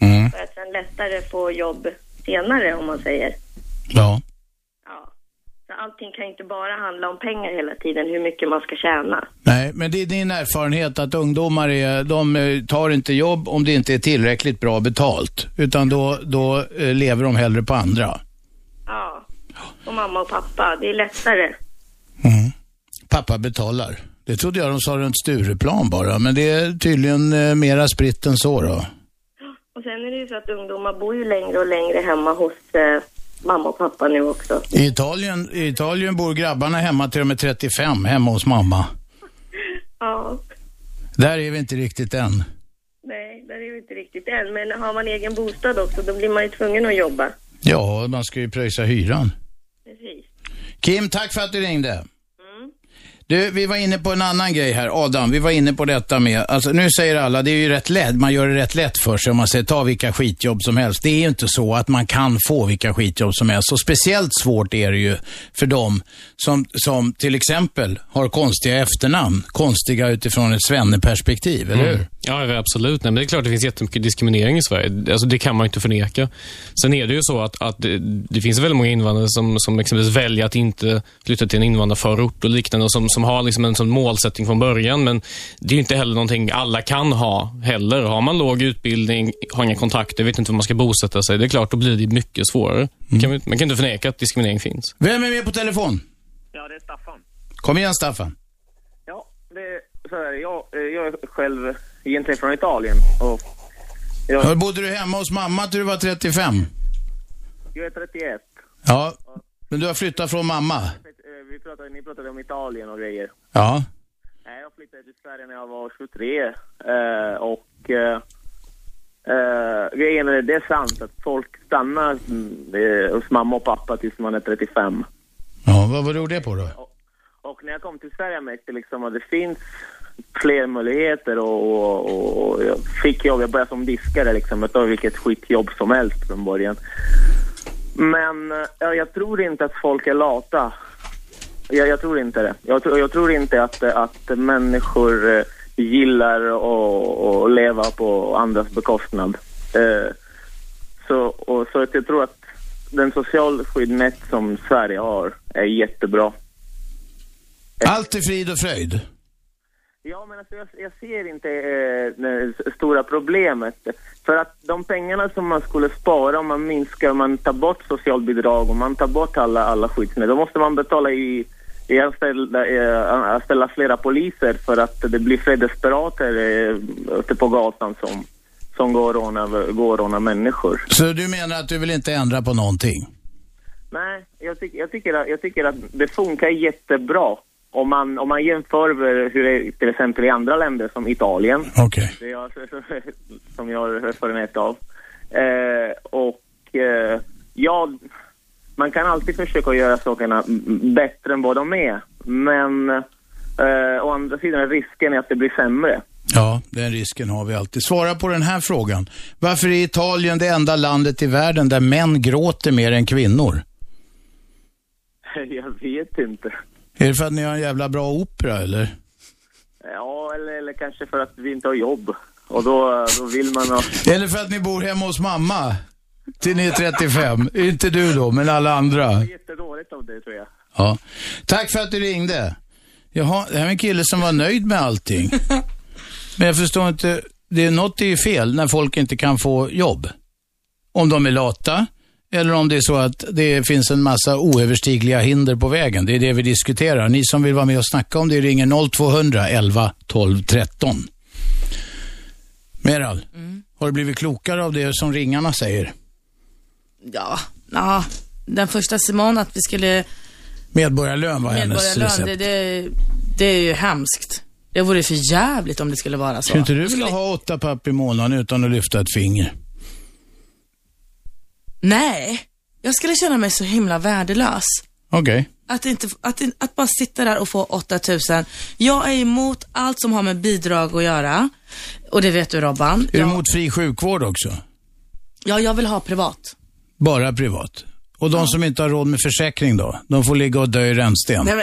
Mm. För att sen lättare få jobb senare om man säger. Ja. Ja. Så allting kan inte bara handla om pengar hela tiden, hur mycket man ska tjäna. Nej, men det är din erfarenhet att ungdomar är, de eh, tar inte jobb om det inte är tillräckligt bra betalt. Utan då, då eh, lever de hellre på andra. Ja. Och mamma och pappa, det är lättare. Mm. Pappa betalar. Det trodde jag de sa runt Stureplan bara, men det är tydligen eh, mera spritt än så då. Och sen är det ju så att ungdomar bor ju längre och längre hemma hos eh, mamma och pappa nu också. I Italien, I Italien bor grabbarna hemma till de är 35, hemma hos mamma. (laughs) Ja. Där är vi inte riktigt än. Nej, där är vi inte riktigt än. Men har man egen bostad också, då blir man ju tvungen att jobba. Ja, man ska ju pröjsa hyran. Precis. Kim, tack för att du ringde. Du, vi var inne på en annan grej här. Adam, vi var inne på detta med, alltså nu säger alla, det är ju rätt lätt, man gör det rätt lätt för sig om man säger ta vilka skitjobb som helst. Det är ju inte så att man kan få vilka skitjobb som helst. Och speciellt svårt är det ju för dem som, som till exempel har konstiga efternamn. Konstiga utifrån ett svenneperspektiv, eller hur? Ja, ja, absolut. Nej, men det är klart det finns jättemycket diskriminering i Sverige. Alltså, det kan man inte förneka. Sen är det ju så att, att det, det finns väldigt många invandrare som, som exempelvis väljer att inte flytta till en invandrarförort och liknande och som, som har liksom en sån målsättning från början. Men det är ju inte heller någonting alla kan ha heller. Har man låg utbildning, har inga kontakter, vet inte var man ska bosätta sig. Det är klart, då blir det mycket svårare. Kan, vi- man kan inte förneka att diskriminering finns. Vem är med på telefon? Ja, det är Staffan. Kom igen Staffan. Ja, det är så här, jag, jag är själv egentligen från Italien och jag, Hör, bodde du hemma hos mamma till du var 35? jag är 31. Ja, men du har flyttat från mamma? Eh, Vi pratade, ni pratade om Italien och grejer. Ja. Jag flyttade till Sverige när jag var 23 eh, och eh, grejen är, det är sant att folk stannar eh, hos mamma och pappa tills man är 35. Ja, vad beror det på då? Och när jag kom till Sverige märkte jag liksom att det finns fler möjligheter och, och, och, och jag fick jobb. Jag började som diskare liksom. Jag tar vilket skitjobb som helst från början. Men eh, ja, jag tror inte att folk är lata. Jag, jag tror inte det. Jag, tror- jag tror inte att, eh, att människor eh, gillar att att leva på andras bekostnad. Eh, så, och, så att jag tror att den socialskyddsnät som Sverige har är jättebra. Allt är frid och fröjd. Ja, men alltså jag, jag ser inte eh, det s- stora problemet. För att de pengarna som man skulle spara om man minskar, om man tar bort socialbidrag, om man tar bort alla, alla skyddsnät, då måste man betala i, i anställa, eh, anställa flera poliser för att det blir fler desperater eh, ute på gatan som, som går och rånar, går och rånar människor. Så du menar att du vill inte ändra på någonting? Nej, jag, tyck, jag, tycker att, jag tycker att det funkar jättebra. Om man, om man jämför med hur det är till exempel i andra länder som Italien. Okej. Det jag, (laughs) som jag har erfarenhet av. Eh, och man kan alltid försöka göra sakerna bättre än vad de är. Men eh, å andra sidan är risken att det blir sämre. Ja, den risken har vi alltid. Svara på den här frågan. Varför är Italien det enda landet i världen där män gråter mer än kvinnor? (laughs) Jag vet inte. Är det för att ni har en jävla bra opera eller? Ja, eller, eller kanske för att vi inte har jobb. Och då, då vill man ha... Eller för att ni bor hemma hos mamma? Till ni är 35. Inte du då, men alla andra. Jättedåligt av det tror jag. Ja. Tack för att du ringde. Jaha, det här är en kille som var nöjd med allting. Men jag förstår inte, det är något är ju fel när folk inte kan få jobb. Om de är lata, eller om det är så att det finns en massa oöverstigliga hinder på vägen. Det är det vi diskuterar. Ni som vill vara med och snacka om det ringer 0200 11 12 13. Meral, har du blivit klokare av det som ringarna säger? Ja, ja, den första Simon att vi skulle Medborgarlön var hennes medborgarlön, recept. det, det, det är ju hemskt. Det vore för jävligt om det skulle vara så. Skulle inte du Skulle- vilja ha åtta papp i månaden utan att lyfta ett finger? Nej, jag skulle känna mig så himla värdelös. Okej. Att, inte, att, in- att bara sitta där och få 8000. Jag är emot allt som har med bidrag att göra. Och det vet du Robban. Är du jag, emot fri sjukvård också? ja, jag vill ha privat. Bara privat? Och de som inte har råd med försäkring då? De får ligga och dö i rännsten? Nej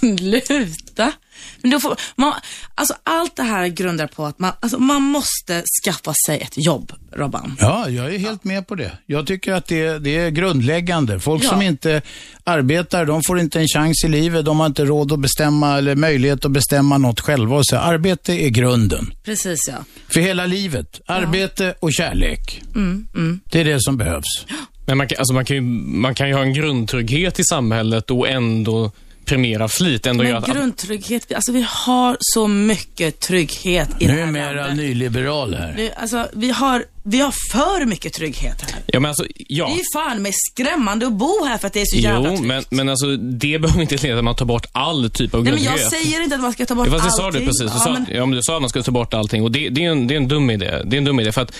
men (laughs) sluta. Men då får, man, alltså allt det här grundar på att man, alltså, man måste skaffa sig ett jobb, Robban. Ja, jag är helt med på det. Jag tycker att det, det är grundläggande. Folk Ja. som inte arbetar, de får inte en chans i livet. De har inte råd att bestämma eller möjlighet att bestämma något själva. Och så, arbete är grunden. Precis ja. För hela livet. Arbete och kärlek. Mm, Det är det som behövs. Men man kan, alltså man, kan ju, man kan ju ha en grundtrygghet i samhället och ändå premiera flit. Ändå Men att, grundtrygghet, alltså vi har så mycket trygghet i det Nu är här Meral landet. nyliberal här. Det, alltså, vi har, vi har för mycket trygghet här. ja, men alltså, ja. Det är ju fan med skrämmande att bo här för att det är så jävla Jo, tryggt. men, men alltså, det behöver inte leda till att man tar bort all typ av Nej men grundtrygghet. jag säger inte att man ska ta bort Ja, fast det allting. sa du precis. Du, ja, sa, men, ja, men du sa att man skulle ta bort allting och det, det, är en, det är en dum idé. Det är en dum idé för att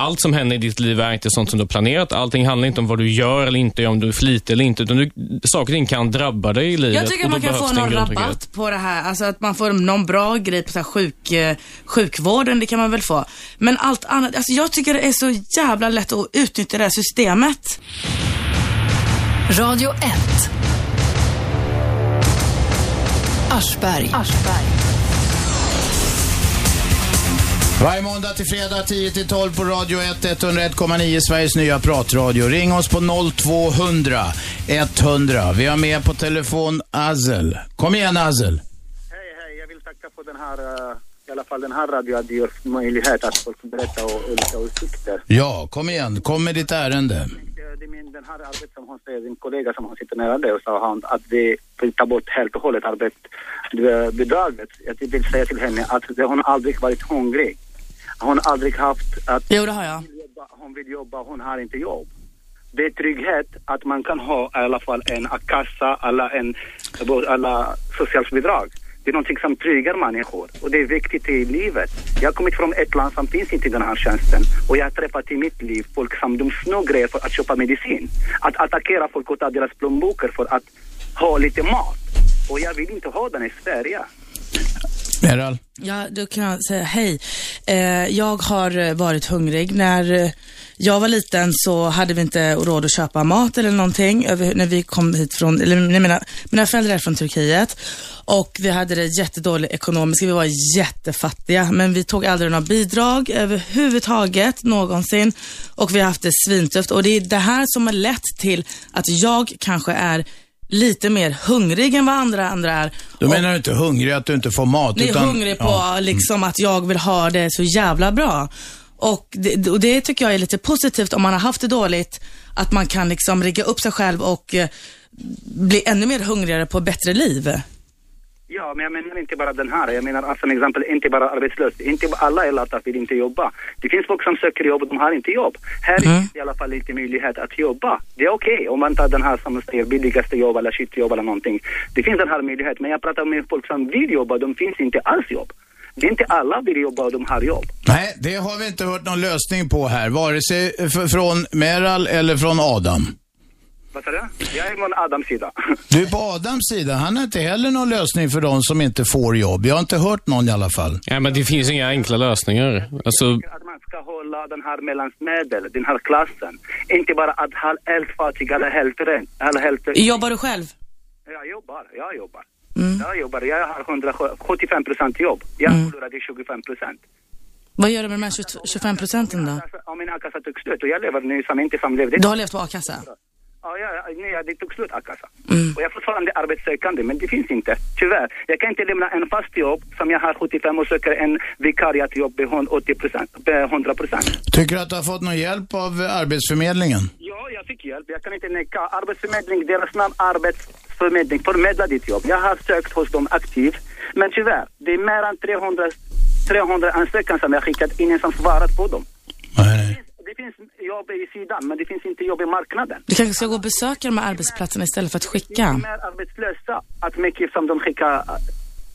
allt som händer i ditt liv är inte sånt som du har planerat. Allting handlar inte om vad du gör eller inte om du är flitig eller inte. Utan du, saker och ting kan drabba dig i livet. jag tycker man kan få någon rabatt på det här. Alltså att man får någon bra grej på så här sjuk, eh, sjukvården, det kan man väl få. Men allt annat, alltså jag tycker det är så jävla lätt att utnyttja det här systemet. Radio 1. Aschberg. Varje måndag till fredag 10 till 12 på Radio 1, 101,9 Sveriges nya pratradio. Ring oss på 0200 100. Vi har med på telefon Azel. Kom igen Azel. Hej, hej. Jag vill tacka för den här, eh, i alla fall den här radion, att ger möjlighet att folk berättar och olika åsikter. Ja, kom igen. Kom med ditt ärende. Det, det är min, den här arbetet som hon säger, din kollega som hon sitter nära dig och sa han att vi vill ta bort helt och hållet arbetsbidraget. Jag vill säga till henne att hon aldrig varit hungrig. Hon aldrig haft att Jo, det har jag. vill jobba, hon vill jobba, hon har inte jobb. Det är trygghet att man kan ha i alla fall en a-kassa eller en, alla socialbidrag. Det är någonting som tryggar människor och det är viktigt i livet. Jag har kommit från ett land som finns inte i den här tjänsten och jag har träffat i mitt liv folk som de snor grejer för att köpa medicin. Att attackera folk och ta deras plånböcker för att ha lite mat. Och jag vill inte ha den i Sverige. Meral. Ja, då kan jag säga hej. Eh, jag har eh, varit hungrig. När eh, jag var liten så hade vi inte råd att köpa mat eller någonting över, när vi kom hit från, eller jag menar, mina föräldrar är från Turkiet och vi hade det jättedåligt ekonomiskt. Vi var jättefattiga, men vi tog aldrig några bidrag överhuvudtaget någonsin och vi har haft det svintufft och det är det här som har lett till att jag kanske är lite mer hungrig än vad andra andra är. Du Och- menar inte hungrig att du inte får mat? är utan, hungrig på Ja. liksom att jag vill ha det så jävla bra. Och det, och det tycker jag är lite positivt om man har haft det dåligt, att man kan liksom rigga upp sig själv och eh, bli ännu mer hungrigare på bättre liv. Ja, men jag menar inte bara den här. Jag menar alltså, som exempel inte bara arbetslös. Inte alla är lata vill inte jobba. Det finns folk som söker jobb och de har inte jobb. Här finns det i alla fall lite möjlighet att jobba. Det är okej om man tar den här som säger billigaste jobb eller shitjobb eller någonting. Det finns den här möjligheten. Men jag pratar med folk som vill jobba, de finns inte alls jobb. Det är inte alla vill jobba och de har jobb. Nej, det har vi inte hört någon lösning på här. Vare sig från Meral eller från Adam. Vad sa du? Jag är från Adams sida. (laughs) Du är på Adams sida. Han har inte heller någon lösning för de som inte får jobb. Jag har inte hört någon i alla fall. Ja, men det finns inga enkla lösningar. Alltså, Att man ska hålla den här mellansmedel, den här klassen. Inte bara att ha helt fattig eller helt ren. Eller helt... Jobbar du själv? Jag jobbar, jag jobbar. Mm. Jag jobbar, jag har 175 procent jobb. Jag Mm. förlorade 25 procent. Vad gör du med de här 20 25 procenten då? Om min a-kassa tog slut och jag lever nu som inte som levde. Du har levt på a-kassa? Ja, ja, nej, det tog slut a-kassa. Mm. Och jag är fortfarande arbetssökande, men det finns inte. Tyvärr. Jag kan inte lämna en fast jobb som jag har 75 och söker en vikariatjobb med 80 procent, 100 procent. Tycker du att du har fått någon hjälp av Arbetsförmedlingen? Ja, jag fick hjälp. Jag kan inte neka. Arbetsförmedling, deras namn arbetsförmedling, förmedla ditt jobb. Jag har sökt hos dem aktivt. Men tyvärr, det är mer än 300, 300 ansökan som jag skickat, ingen som svarat på dem. Det finns jobb i sidan, men det finns inte jobb i marknaden. Du kanske ska gå och besöka de här arbetsplatserna istället för att Det är skicka? mer arbetslösa att mycket som de skickar äh,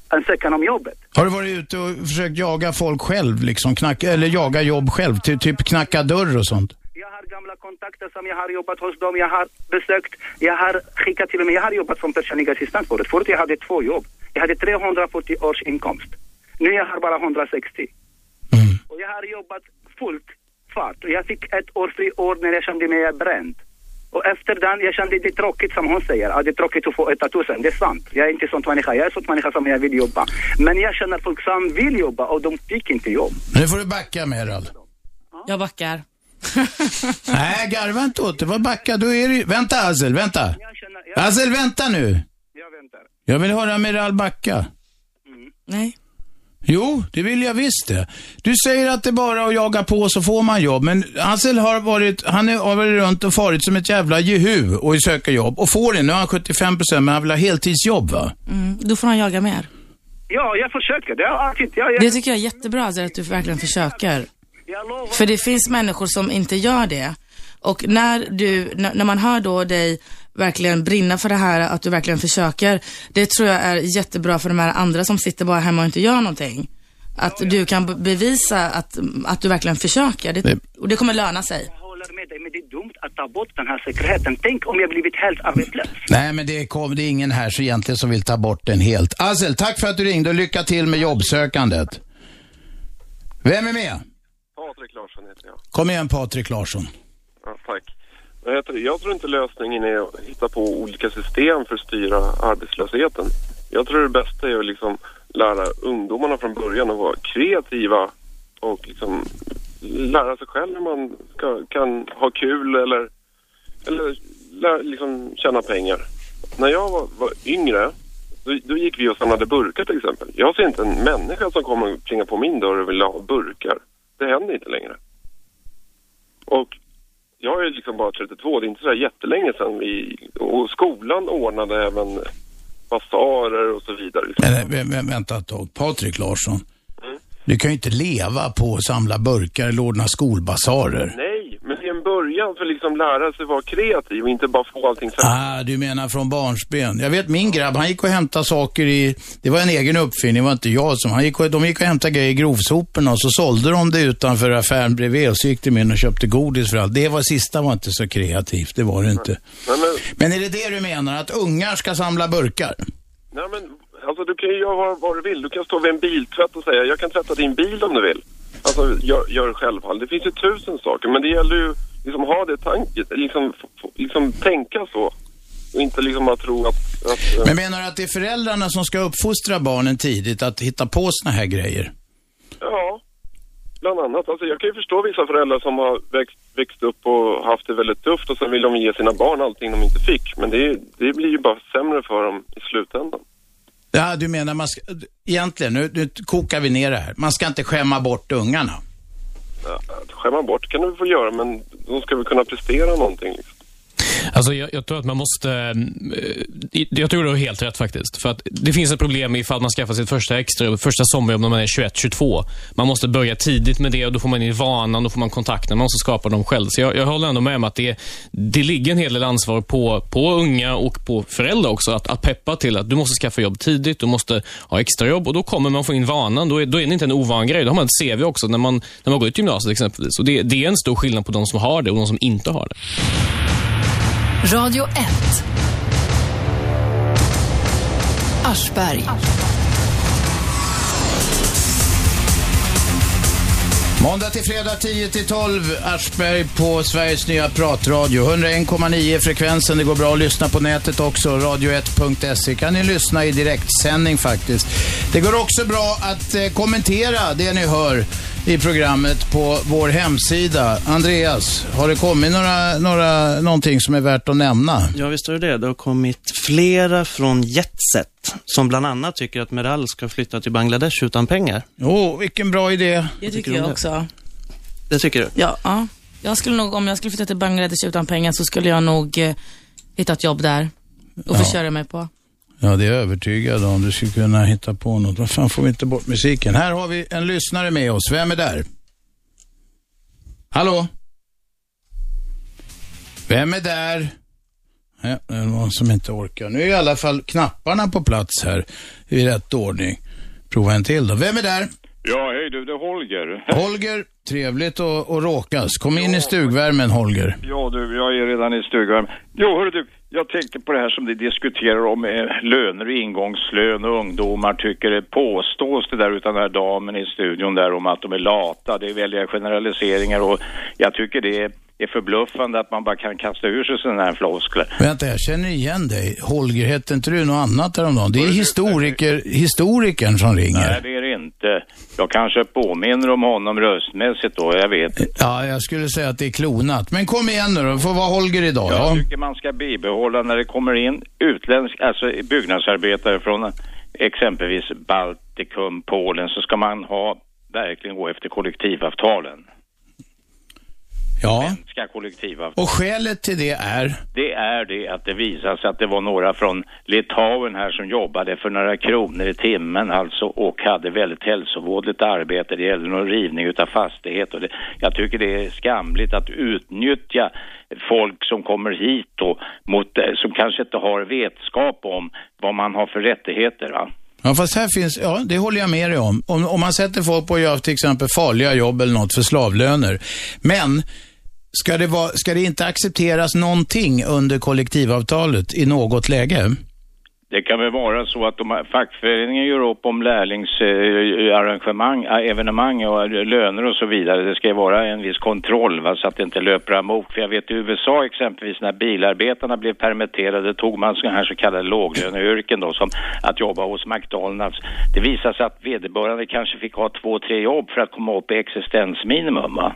ansökan om jobbet. Har du varit ute och försökt jaga folk själv, liksom? Knacka, eller jaga jobb själv? Ty, typ knacka dörr och sånt? Jag har gamla kontakter som jag har jobbat hos dem. Jag har besökt, jag har skickat till och med, jag har jobbat som personlig assistent förut. Förut jag hade två jobb. Jag hade 340 års inkomst. Nu jag har bara 160. Mm. Och jag har jobbat fullt fart. Och jag fick ett år fri år när jag kände mig bränd. Och efter den, jag kände det är tråkigt som hon säger. Ja, det är tråkigt att få 8000. Det är sant. Jag är inte sån människa. Jag är sån människa som jag vill jobba. Men jag känner folk som vill jobba och de fick inte jobb. Nu får du backa Meral. Jag backar. (laughs) Nej, garva inte åt det. Vad backa? Då är det ju... Vänta Azel, vänta. Jag känner, jag, Azel, vänta nu. jag väntar. Jag vill höra Meral backa. Nej. Jo, det vill jag visst det. Du säger att det är bara att jaga på så får man jobb, men Hassel har varit, han är- har varit runt och farit som ett jävla jehu och söker jobb och får det. Nu har han 75 men han vill ha heltidsjobb va? Mm, då får han jaga mer. Ja, jag försöker. Det alltid, jag, jag, Det tycker jag är jättebra, alltså, att du verkligen försöker. jag. För det finns människor som inte gör det. Och när du, när man hör då dig verkligen brinna för det här, att du verkligen försöker, det tror jag är jättebra för de här andra som sitter bara hemma och inte gör någonting. Att du kan be- bevisa att, att du verkligen försöker. Det, och det kommer löna sig. Jag håller med dig, men det är dumt att ta bort den här säkerheten. Tänk om jag blivit helt arbetslös. Nej, men det, kom, det är ingen här så egentligen som vill ta bort den helt. Azel, tack för att du ringde och lycka till med jobbsökandet. Vem är med? Patrik Larsson heter jag. Kom igen Patrik Larsson. Jag, jag tror inte lösningen är att hitta på olika system för att styra arbetslösheten. Jag tror det bästa är att liksom lära ungdomarna från början att vara kreativa och liksom lära sig själv hur man ska, kan ha kul eller, eller lä, liksom tjäna pengar. När jag var, var yngre, då, då gick vi och samlade burkar till exempel. Jag ser inte en människa som kommer och plingar på min dörr och vill ha burkar. Det händer inte längre. Och jag är liksom bara 32, det är inte så jättelänge sedan vi... Och skolan ordnade även basarer och så vidare. Men, vä- vä- vänta ett tag. Patrik Larsson. Du kan ju inte leva på att samla burkar eller ordna skolbasarer. Nej, en början för liksom lära sig vara kreativ och inte bara få allting färdigt. Ah, du menar från barnsben. Jag vet min grabb, han gick och hämtade saker i, det var en egen uppfinning, det var inte jag som, han gick och, de gick och hämtade grejer i grovsoporna och så sålde de det utanför affären bredvid och så gick de in och köpte godis för allt. Det var sista var inte så kreativt, det var det inte. Nej, men, Men är det det du menar, att ungar ska samla burkar? nej, men alltså du kan ju göra vad, du vill. Du kan stå vid en biltvätt och säga jag kan tvätta din bil om du vill. Alltså gör, gör själv. Det finns ju tusen saker, men det gäller ju liksom ha det tanket, liksom, liksom tänka så. Och inte liksom att tro att... att eh, Men menar du att det är föräldrarna som ska uppfostra barnen tidigt att hitta på såna här grejer? Ja, bland annat. Alltså, jag kan ju förstå vissa föräldrar som har växt, växt upp och haft det väldigt tufft och sen vill de ge sina barn allting de inte fick. Men det, det blir ju bara sämre för dem i slutändan. Ja, du menar man ska, egentligen, nu, nu kokar vi ner det här. Man ska inte skämma bort ungarna. Skämma bort kan du få göra, men de ska väl kunna prestera någonting. Liksom. Alltså jag, jag tror att man måste... Eh, jag tror du har helt rätt faktiskt. För att det finns ett problem ifall man skaffar sitt första extra, första sommarjobb när man är 21-22. Man måste börja tidigt med det och då får man in vanan, då får man kontakterna, man måste skapa dem själv. Så jag, jag håller ändå med om att det, det ligger en hel del ansvar på, på unga och på föräldrar också att, att peppa till att du måste skaffa jobb tidigt, du måste ha extrajobb och då kommer man få in vanan. Då är, då är det inte en ovan grej. Då har man ett CV också när man, när man går ut gymnasiet exempelvis. Och det, det är en stor skillnad på de som har det och de som inte har det. Radio 1. Aschberg. Måndag till fredag 10 till 12, Aschberg på Sveriges nya pratradio. 101,9 frekvensen, det går bra att lyssna på nätet också. Radio1.se kan ni lyssna i direktsändning faktiskt. Det går också bra att eh, kommentera det ni hör i programmet på vår hemsida. Andreas, har det kommit några, några, någonting som är värt att nämna? Ja, visst har det det. Det har kommit flera från Jetset som bland annat tycker att Meral ska flytta till Bangladesh utan pengar. Åh, oh, vilken bra idé. Det tycker jag också. Det tycker du? Ja, ja. Jag skulle nog, om jag skulle flytta till Bangladesh utan pengar så skulle jag nog eh, hitta ett jobb där och Ja. försörja mig på. Ja, det är jag övertygad om. Du skulle kunna hitta på något. Vad fan får vi inte bort musiken? Här har vi en lyssnare med oss. Vem är där? Hallå? Vem är där? Ja, det är någon som inte orkar. Nu är i alla fall knapparna på plats här i rätt ordning. Prova en till då. Vem är där? Ja, hej du, det är Holger. Holger, trevligt att att råkas. Kom in i stugvärmen Holger. Ja du, jag är redan i stugan. Jo, hörru du, jag tänkte på det här som de diskuterar om eh, löner och ingångslön och ungdomar tycker det påstås det där utan den här damen i studion där om att de är lata. Det är väldiga generaliseringar och jag tycker det är, är förbluffande att man bara kan kasta ur sig sådana här floskler. Vänta, jag känner igen dig. Holger, hette inte du något annat häromdagen? Det är historiker, historikern som ringer. Nej, det är det inte. Jag kanske påminner om honom röstmässigt då, jag vet. Ja, jag skulle säga att det är klonat. Men kom igen nu då, får vara Holger idag. Jag Ja. tycker man ska bibehålla när det kommer in utländsk, alltså byggnadsarbetare från exempelvis Baltikum, Polen, så ska man ha, verkligen gå efter kollektivavtalen. Ja. Ska kollektivavtal. Och skälet till det är? Det är det att det visar sig att det var några från Litauen här som jobbade för några kronor i timmen alltså och hade väldigt hälsovådligt arbete. Det gällde någon rivning utav fastighet och det, jag tycker det är skamligt att utnyttja folk som kommer hit då mot, eh, som kanske inte har vetskap om vad man har för rättigheter va. Ja, fast här finns, ja, det håller jag med dig om. Om, om man sätter folk på att göra till exempel farliga jobb eller något för slavlöner. Men, ska det, vara, ska det inte accepteras någonting under kollektivavtalet i något läge? Det kan väl vara så att de, fackföreningen gör upp om lärlingsarrangemang, eh, eh, evenemang och eh, löner och så vidare. Det ska ju vara en viss kontroll va, så att det inte löper amok. För jag vet i USA exempelvis när bilarbetarna blev permitterade tog man sådana här så kallade låglöneyrken då som att jobba hos McDonalds. Det visade sig att vederbörande kanske fick ha två, tre jobb för att komma upp i existensminimum va.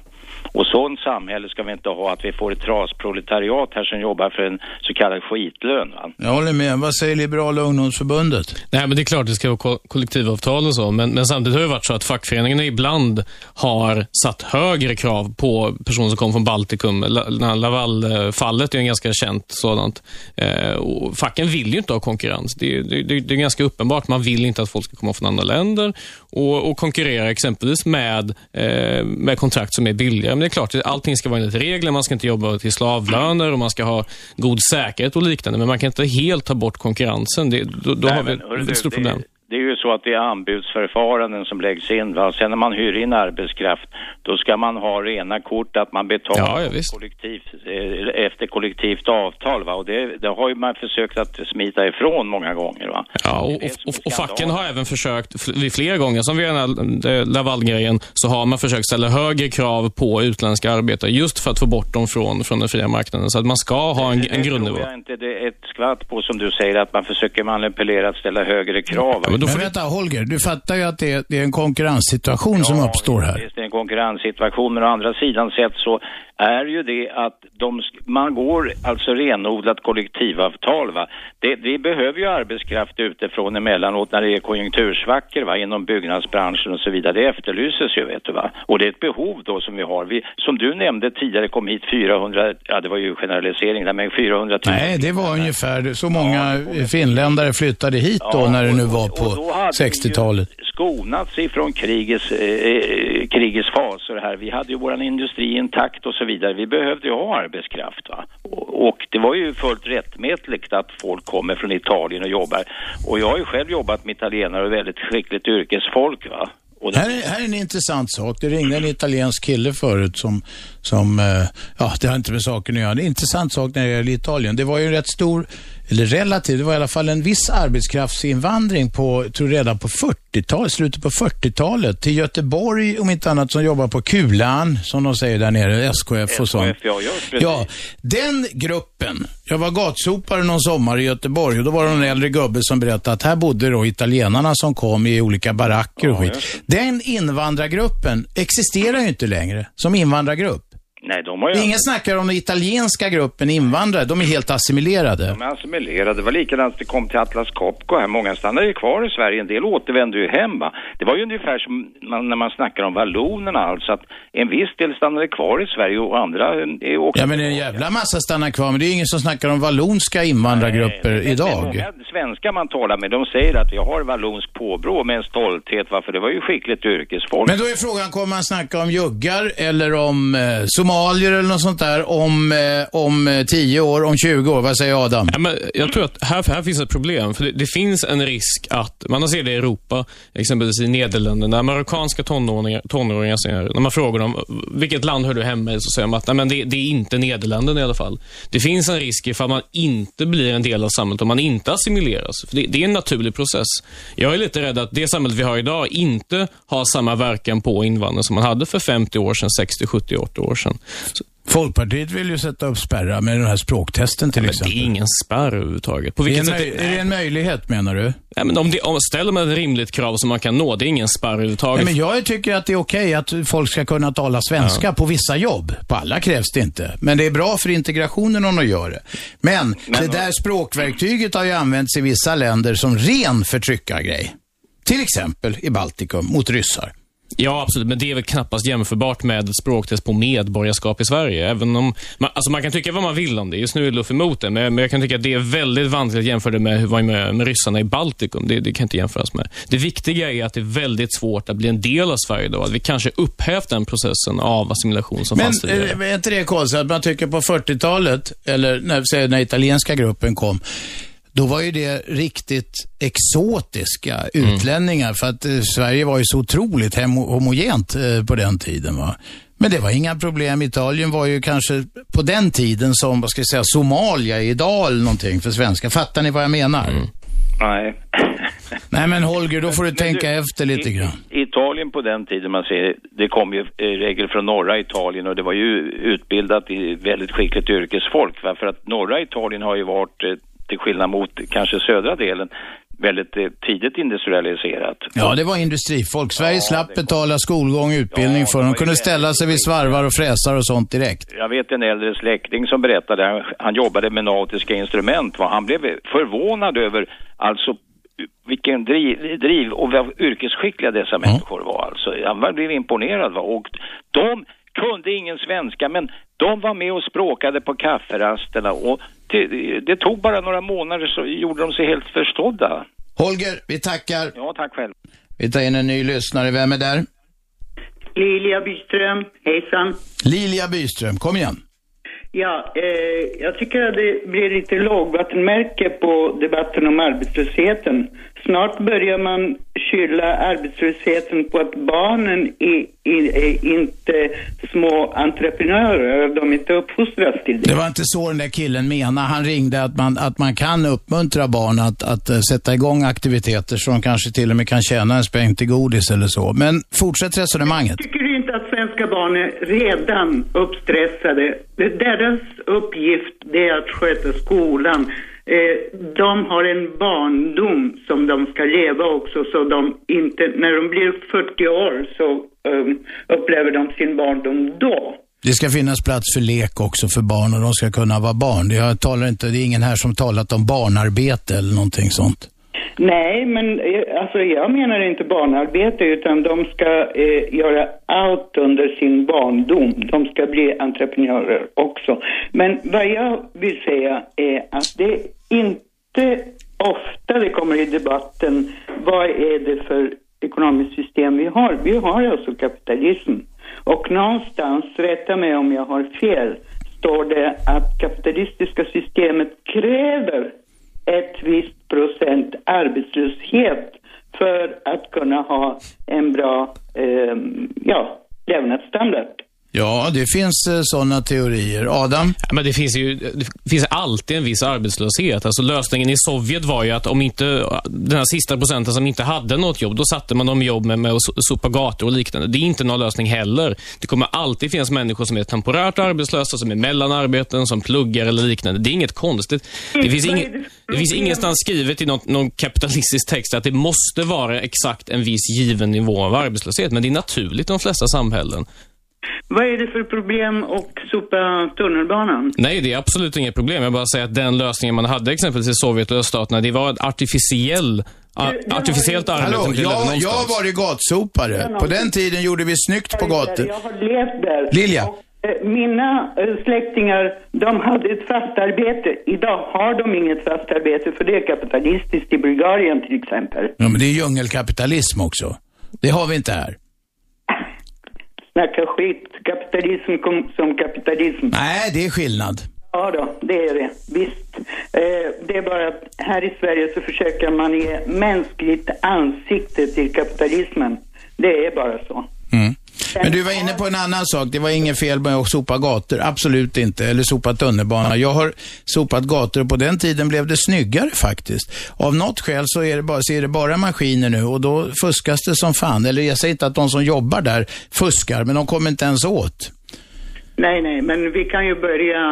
Och sånt samhälle ska vi inte ha att vi får ett trasproletariat här som jobbar för en så kallad skitlön va. Jag håller med. Vad säger Liberala ungdomsförbundet? Nej, men det är klart det ska vara ko- kollektivavtal och så, men, men samtidigt har det varit så att fackföreningarna ibland har satt högre krav på personer som kommer från Baltikum. La- La- Laval-fallet är ju en ganska känt sådant. Eh, och facken vill ju inte ha konkurrens. Det, det, det, det är ganska uppenbart. Man vill inte att folk ska komma från andra länder och, och konkurrera exempelvis med, eh, med kontrakt som är billigare. Men det är klart, allting ska vara enligt regler. Man ska inte jobba till slavlöner och man ska ha god säkerhet och liknande. Men man kan inte helt ta bort konkurrensen. Det, då då Nej, har vi ett stort problem. Det är ju så att det är anbudsförfaranden som läggs in. Va? Sen när man hyr in arbetskraft, då ska man ha rena kort att man betalar Ja, ja, kollektiv, eh, efter kollektivt avtal. Va? Och det, det har ju man försökt att smita ifrån många gånger. Va? Ja, och, och, och, facken har även försökt vid flera gånger, som vid den här eh, Laval-grejen, så har man försökt ställa högre krav på utländska arbetare just för att få bort dem från, från den fria marknaden. Så att man ska ha en, en Det grundnivå. tror jag inte det är ett skvatt på som du säger, att man försöker manipulera att ställa högre krav. va? Men vänta, Holger, du fattar ju att det är, det är en konkurrenssituation som uppstår här. Visst, det är en konkurrenssituation, men å andra sidan sett så är ju det att de, man går alltså renodlat kollektivavtal. Va? Det, vi behöver ju arbetskraft utifrån emellanåt när det är konjunktursvackor va? inom byggnadsbranschen och så vidare. Det efterlyses ju, vet du va. Och det är ett behov då som vi har. Vi, som du nämnde tidigare kom hit 400, ja det var ju generalisering där, men 400 000. Nej, det var ungefär så många finländare flyttade hit då Ja, när det nu var och på då hade vi ju 60-talet. skonats ifrån krigets, eh, eh, krigets faser här. Vi hade ju våran industri intakt och så vidare. Vi behövde ju ha arbetskraft va. Och, och det var ju fullt rättmätigt att folk kommer från Italien och jobbar. Och jag har ju själv jobbat med italienare och väldigt skickligt yrkesfolk va. Det- Här är, här är en intressant sak. Det ringde en italiensk kille förut som, som eh, ja, det har inte med saken att göra. Det är en intressant sak när det gäller Italien. Det var ju en rätt stor, eller relativt, det var i alla fall en viss arbetskraftsinvandring på, tror redan på 40-talet, slutet på 40-talet till Göteborg, om inte annat, som jobbar på Kulan, som de säger där nere, SKF och sånt. SKF, ja, just. Ja, den gruppen. Jag var gatsopare någon sommar i Göteborg och då var det en äldre gubbe som berättade att här bodde då italienarna som kom i olika baracker och skit. Den invandrargruppen existerar ju inte längre som invandrargrupp. Nej, de har ju... Ingen snackar om den italienska gruppen invandrare, de är helt assimilerade. De är assimilerade. Det var likadant det kom till Atlas Copco här. Många stannade ju kvar i Sverige. En del återvände ju hem va. Det var ju ungefär som man, när man snackar om vallonerna alltså att en viss del stannade kvar i Sverige och andra eh, är också... Ja men en jävla massa stannar kvar, men det är ingen som snackar om vallonska invandrargrupper Men idag. Många svenskar man talar med, de säger att jag har vallonsk påbrå med en stolthet. Varför? Det var ju skickligt yrkesfolk. Men då är frågan, kommer man snacka om juggar eller om eh, somalier eller något sånt där om, eh, om eh, 10 år, om 20 år? Vad säger Adam? Ja, men jag tror att här, här finns ett problem. För det, det finns en risk att, man har sett det i Europa, exempelvis i Nederländerna, Amerikanska marockanska tonåringar, tonåringar säger, när man frågar dem, vilket land hör du hemma i? Så säger de att nej, men det, det är inte Nederländerna i alla fall. Det finns en risk ifall man inte blir en del av samhället, om man inte assimileras. För det, det är en naturlig process. Jag är lite rädd att det samhället vi har idag inte har samma verkan på invandrare som man hade för 50 år sedan, 60, 70, 80 år sedan. Så, Folkpartiet vill ju sätta upp spärrar med den här språktesten till men exempel. det är ingen spärr överhuvudtaget. På Är det, vilket sätt möj- är det en möjlighet menar du? Nej, men om, det, om ställer man ett rimligt krav som man kan nå, det är ingen spärr överhuvudtaget. Nej, men jag tycker att det är okej att folk ska kunna tala svenska på vissa jobb. På alla krävs det inte. Men det är bra för integrationen om de gör det. Men, det där språkverktyget har ju använts i vissa länder som ren förtryckargrej. Till exempel i Baltikum mot ryssar. Ja, absolut. Men det är väl knappast jämförbart med ett språktest på medborgarskap i Sverige. Även om, man, alltså man kan tycka vad man vill om det. Just nu är Luff emot det. Men, men jag kan tycka att det är väldigt vanskligt att jämföra det med hur var med, med ryssarna i Baltikum. Det, det kan inte jämföras med. Det viktiga är att det är väldigt svårt att bli en del av Sverige då. Att vi kanske upphävt den processen av assimilation som Men fanns tidigare. eh, är inte det konstigt att man tycker på 40-talet, eller när, när italienska gruppen kom, då var ju det riktigt exotiska utlänningar för att eh, Sverige var ju så otroligt homogent eh, på den tiden. Va? Men det var inga problem. Italien var ju kanske på den tiden som, vad ska jag säga, Somalia idag eller någonting för svenskar. Fattar ni vad jag menar? Nej. (laughs) Nej men Holger, då får du tänka efter lite grann. Italien på den tiden, man ser, det kom ju i regel från norra Italien och det var ju utbildat i väldigt skickligt yrkesfolk. Va? För att norra Italien har ju varit, eh, till skillnad mot kanske södra delen, väldigt eh, tidigt industrialiserat. Ja, det var industrifolk. Sverige slapp betala skolgång och utbildning för dem. De kunde ställa sig vid svarvar och fräsar och sånt direkt. Jag vet en äldre släkting som berättade, han, han jobbade med nautiska instrument, va? han blev förvånad över alltså vilken driv, driv och vad yrkesskickliga dessa människor var alltså. Han blev imponerad va? och de kunde ingen svenska men de var med och språkade på kafferasterna och det, det tog bara några månader så gjorde de sig helt förstådda. Holger, vi tackar. Ja, tack själv. Vi tar in en ny lyssnare. Vem är där? Lilia Byström, hejsan. Lilja Byström, kom igen. Ja, eh, jag tycker att det blir lite lågvattenmärke på debatten om arbetslösheten. Snart börjar man skylla arbetslösheten på att barnen är, är, är inte små entreprenörer, de inte uppfostras till det. Det var inte så den där killen menade. Han ringde att man, att man kan uppmuntra barn att, att eh, sätta igång aktiviteter så de kanske till och med kan tjäna en spänn till godis eller så. Men fortsätt resonemanget. Tycker du inte att svenska barn är redan uppstressade? Deras uppgift det är att sköta skolan. Eh, de har en barndom som de ska leva också så de inte, när de blir 40 år så ehm, upplever de sin barndom då. Det ska finnas plats för lek också för barn och de ska kunna vara barn. Jag talar inte, det är ingen här som talat om barnarbete eller någonting sånt. Nej, men eh, alltså jag menar inte barnarbete utan de ska eh, göra allt under sin barndom. De ska bli entreprenörer också. Men vad jag vill säga är att det inte ofta det kommer i debatten vad är det för ekonomiskt system vi har. Vi har alltså kapitalism. Och någonstans, rätta mig om jag har fel, står det att kapitalistiska systemet kräver ett visst procent arbetslöshet för att kunna ha en bra, eh, ja, levnadsstandard. Ja, det finns eh, sådana teorier. Adam? Ja, men det finns ju det finns alltid en viss arbetslöshet. Alltså lösningen i Sovjet var ju att om inte den här sista procenten som inte hade något jobb, då satte man dem i jobb med, med att sopa gator och liknande. Det är inte någon lösning heller. Det kommer alltid finnas människor som är temporärt arbetslösa, som är mellan arbeten, som pluggar eller liknande. Det är inget konstigt. Det finns, Vad det finns ingenstans skrivet i någon, någon kapitalistisk text att det måste vara exakt en viss given nivå av arbetslöshet. Men det är naturligt i de flesta samhällen. Vad är det för problem att sopa tunnelbanan? Nej, det är absolut inget problem. Jag bara säger att den lösningen man hade exempelvis i Sovjet och öststaterna, det var ett artificiell, artificiellt arbete. Hallå, jag, jag har varit gatsopare. På den tiden gjorde vi snyggt på gator. Jag har levt där. Lilja. Eh, Mina eh, släktingar, de hade ett fast arbete. Idag har de inget fast arbete för det är kapitalistiskt i Bulgarien till exempel. Ja, men det är djungelkapitalism också. Det har vi inte här. Snacka skit. Kapitalism kom, som kapitalism. Nej, det är skillnad. Ja då, det är det. Visst. Eh, det är bara att här i Sverige så försöker man ge mänskligt ansikte till kapitalismen. Det är bara så. Mm. Men du var inne på en annan sak. Det var inget fel med att sopa gator. Absolut inte. Eller sopa tunnelbana. Jag har sopat gator och på den tiden blev det snyggare faktiskt. Av något skäl så är det bara, så är det bara maskiner nu och då fuskas det som fan. Eller jag säger inte att de som jobbar där fuskar, men de kommer inte ens åt. Nej, nej, men vi kan ju börja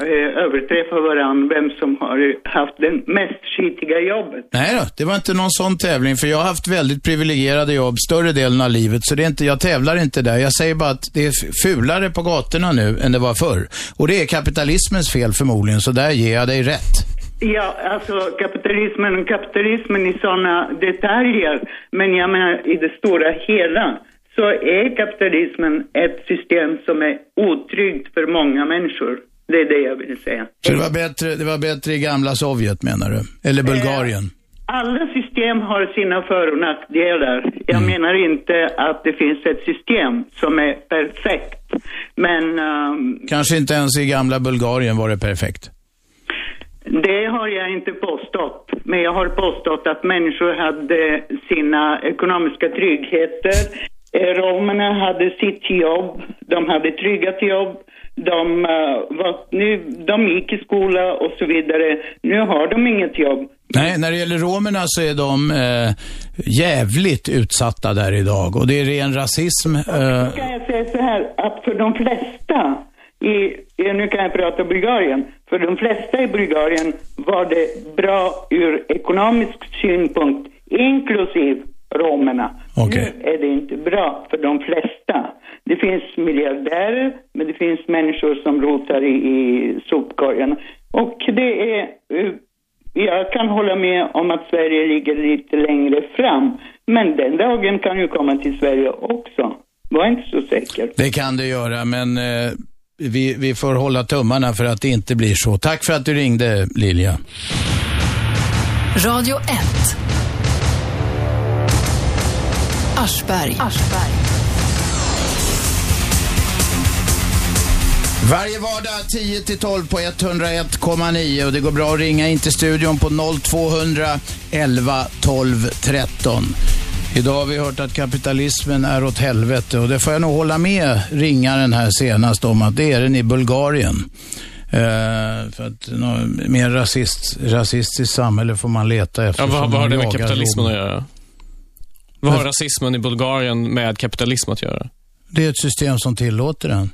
eh, överträffa varandra vem som har haft det mest skitiga jobbet. Nej då, det var inte någon sån tävling för jag har haft väldigt privilegierade jobb större delen av livet så det är inte, jag tävlar inte där. Jag säger bara att det är fulare på gatorna nu än det var förr. Och det är kapitalismens fel förmodligen, så där ger jag dig rätt. Ja, alltså kapitalismen, kapitalismen i sådana detaljer. Men jag menar i det stora hela så är kapitalismen ett system som är otryggt för många människor. Det är det jag vill säga. Så det var bättre, det var bättre i gamla Sovjet menar du? Eller Bulgarien? Alla system har sina för och nackdelar. Jag menar inte att det finns ett system som är perfekt. Men ehm, Kanske inte ens i gamla Bulgarien var det perfekt. Det har jag inte påstått. Men jag har påstått att människor hade sina ekonomiska tryggheter. Eh, Romerna hade sitt jobb. De hade tryggat jobb. De, eh, var, nu, de gick i skola och så vidare. Nu har de inget jobb. Nej, när det gäller romerna så är de eh, jävligt utsatta där idag och det är ren rasism. Eh, kan jag säga så här att för de flesta i, i, nu kan jag prata Bulgarien, för de flesta i Bulgarien var det bra ur ekonomisk synpunkt, inklusive romerna. Okej. Nu är det inte bra för de flesta. Det finns miljardärer, men det finns människor som rotar i, i sopkorgen. Och det är, eh, jag kan hålla med om att Sverige ligger lite längre fram. Men den dagen kan ju komma till Sverige också. Var inte så säker. Det kan det göra, men eh, vi, vi får hålla tummarna för att det inte blir så. Tack för att du ringde, Lilja. Radio 1. Aschberg. Varje vardag 10-12 på 101,9 och det går bra att ringa in till studion på 0200 11 12 13. Idag har vi hört att kapitalismen är åt helvete och det får jag nog hålla med ringaren här senast om att det är den i Bulgarien. Eh, för att mer rasist, rasistiskt samhälle får man leta efter. Ja, vad, vad har det med kapitalismen att göra? Vad har rasismen i Bulgarien med kapitalism att göra? Det är ett system som tillåter den.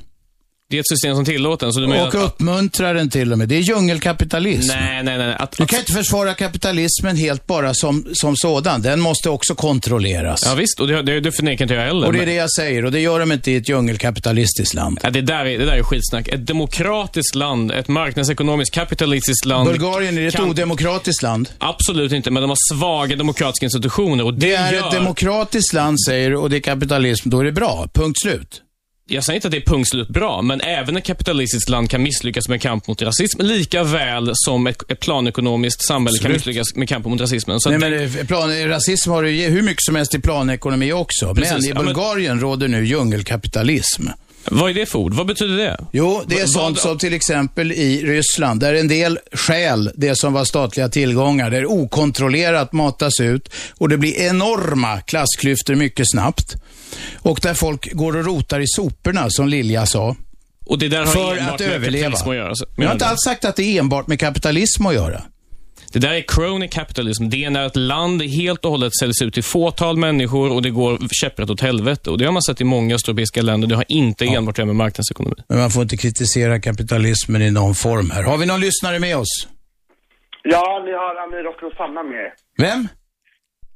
Det är ett system som tillåter den, så du menar Och att... uppmuntrar den till och med. Det är djungelkapitalism. Nej, nej, nej. Att, Du kan inte försvara kapitalismen helt bara som, som sådan. Den måste också kontrolleras. Ja, visst, och det, det, det förnekar inte jag heller. och det är men- det jag säger. Och det gör de inte i ett djungelkapitalistiskt land. Ja, det, där är, det där är skitsnack. Ett demokratiskt land, ett marknadsekonomiskt kapitalistiskt land. Bulgarien är ett kan- odemokratiskt land. Absolut inte, men de har svaga demokratiska institutioner. Och det, Det är gör... ett demokratiskt land, säger du, och det är kapitalism. Då är det bra. Punkt slut. Jag säger inte att det är punkt slut bra, men även ett kapitalistiskt land kan misslyckas med kamp mot rasism, lika väl som ett, ett planekonomiskt samhälle kan Absolut. misslyckas med kamp mot rasismen. Så Nej, men det- plan, rasism har du hur mycket som helst i planekonomi också. Precis, men i ja, men- Bulgarien råder nu djungelkapitalism. Vad är det för ord? Vad betyder det? Jo, det är sånt vad- som till exempel i Ryssland, där en del stjäl det som var statliga tillgångar, där okontrollerat matas ut och det blir enorma klassklyftor mycket snabbt. Och där folk går och rotar i soporna, som Lilja sa. Och det där har för enbart att med överleva. kapitalism att göra. Jag har inte alls sagt att det är enbart med kapitalism att göra. Det där är crony capitalism. Det är när ett land helt och hållet säljs ut till fåtal människor och det går käpprätt åt helvete. Och det har man sett i många östeuropeiska länder. Det har inte enbart att göra med marknadsekonomi. Men man får inte kritisera kapitalismen i någon form här. Har vi någon lyssnare med oss? Ja, ni har Amir och Rosanna med. Vem?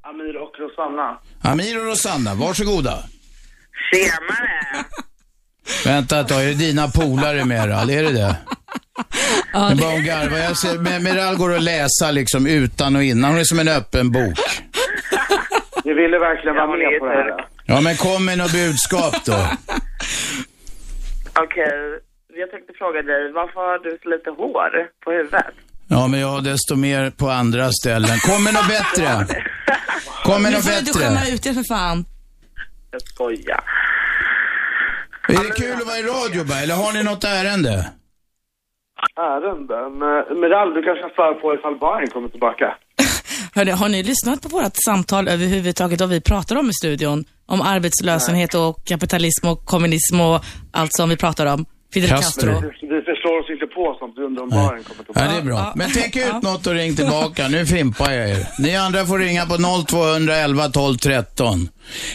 Amir och Rosanna. Amir och Rosanna, varsågoda. Tjenare! Vänta ett tag, är det dina polare Meral? Är det det? (laughs) Ja, bara hon garvar. Jag ser, Mer- Meral går att läsa liksom utan och innan. Hon är som en öppen bok. Ni ville verkligen vara med på det här. Ja, men kom med något budskap då. Okej, jag tänkte fråga dig, varför har du så lite hår på huvudet? Ja, men jag har desto mer på andra ställen. Kom med något bättre. Kom med Nu något får du inte skämma ut er för fan. Jag skojar. Är det kul att vara i radio bara, eller har ni något ärende? Ärenden? Meral, du kanske kan svara på ifall Bajen kommer tillbaka? (laughs) Hörde, har ni lyssnat på vårt samtal överhuvudtaget, vad vi pratar om i studion? Om arbetslöshet och kapitalism och kommunism och allt som vi pratar om. Fidel Castro. Vi, förstår oss inte på sånt. Vi undrar om Bajen kommer tillbaka. Ja, det är bra. Men tänk ut något och ring tillbaka. Nu fimpar jag er. Ni andra får ringa på 0211 12 13.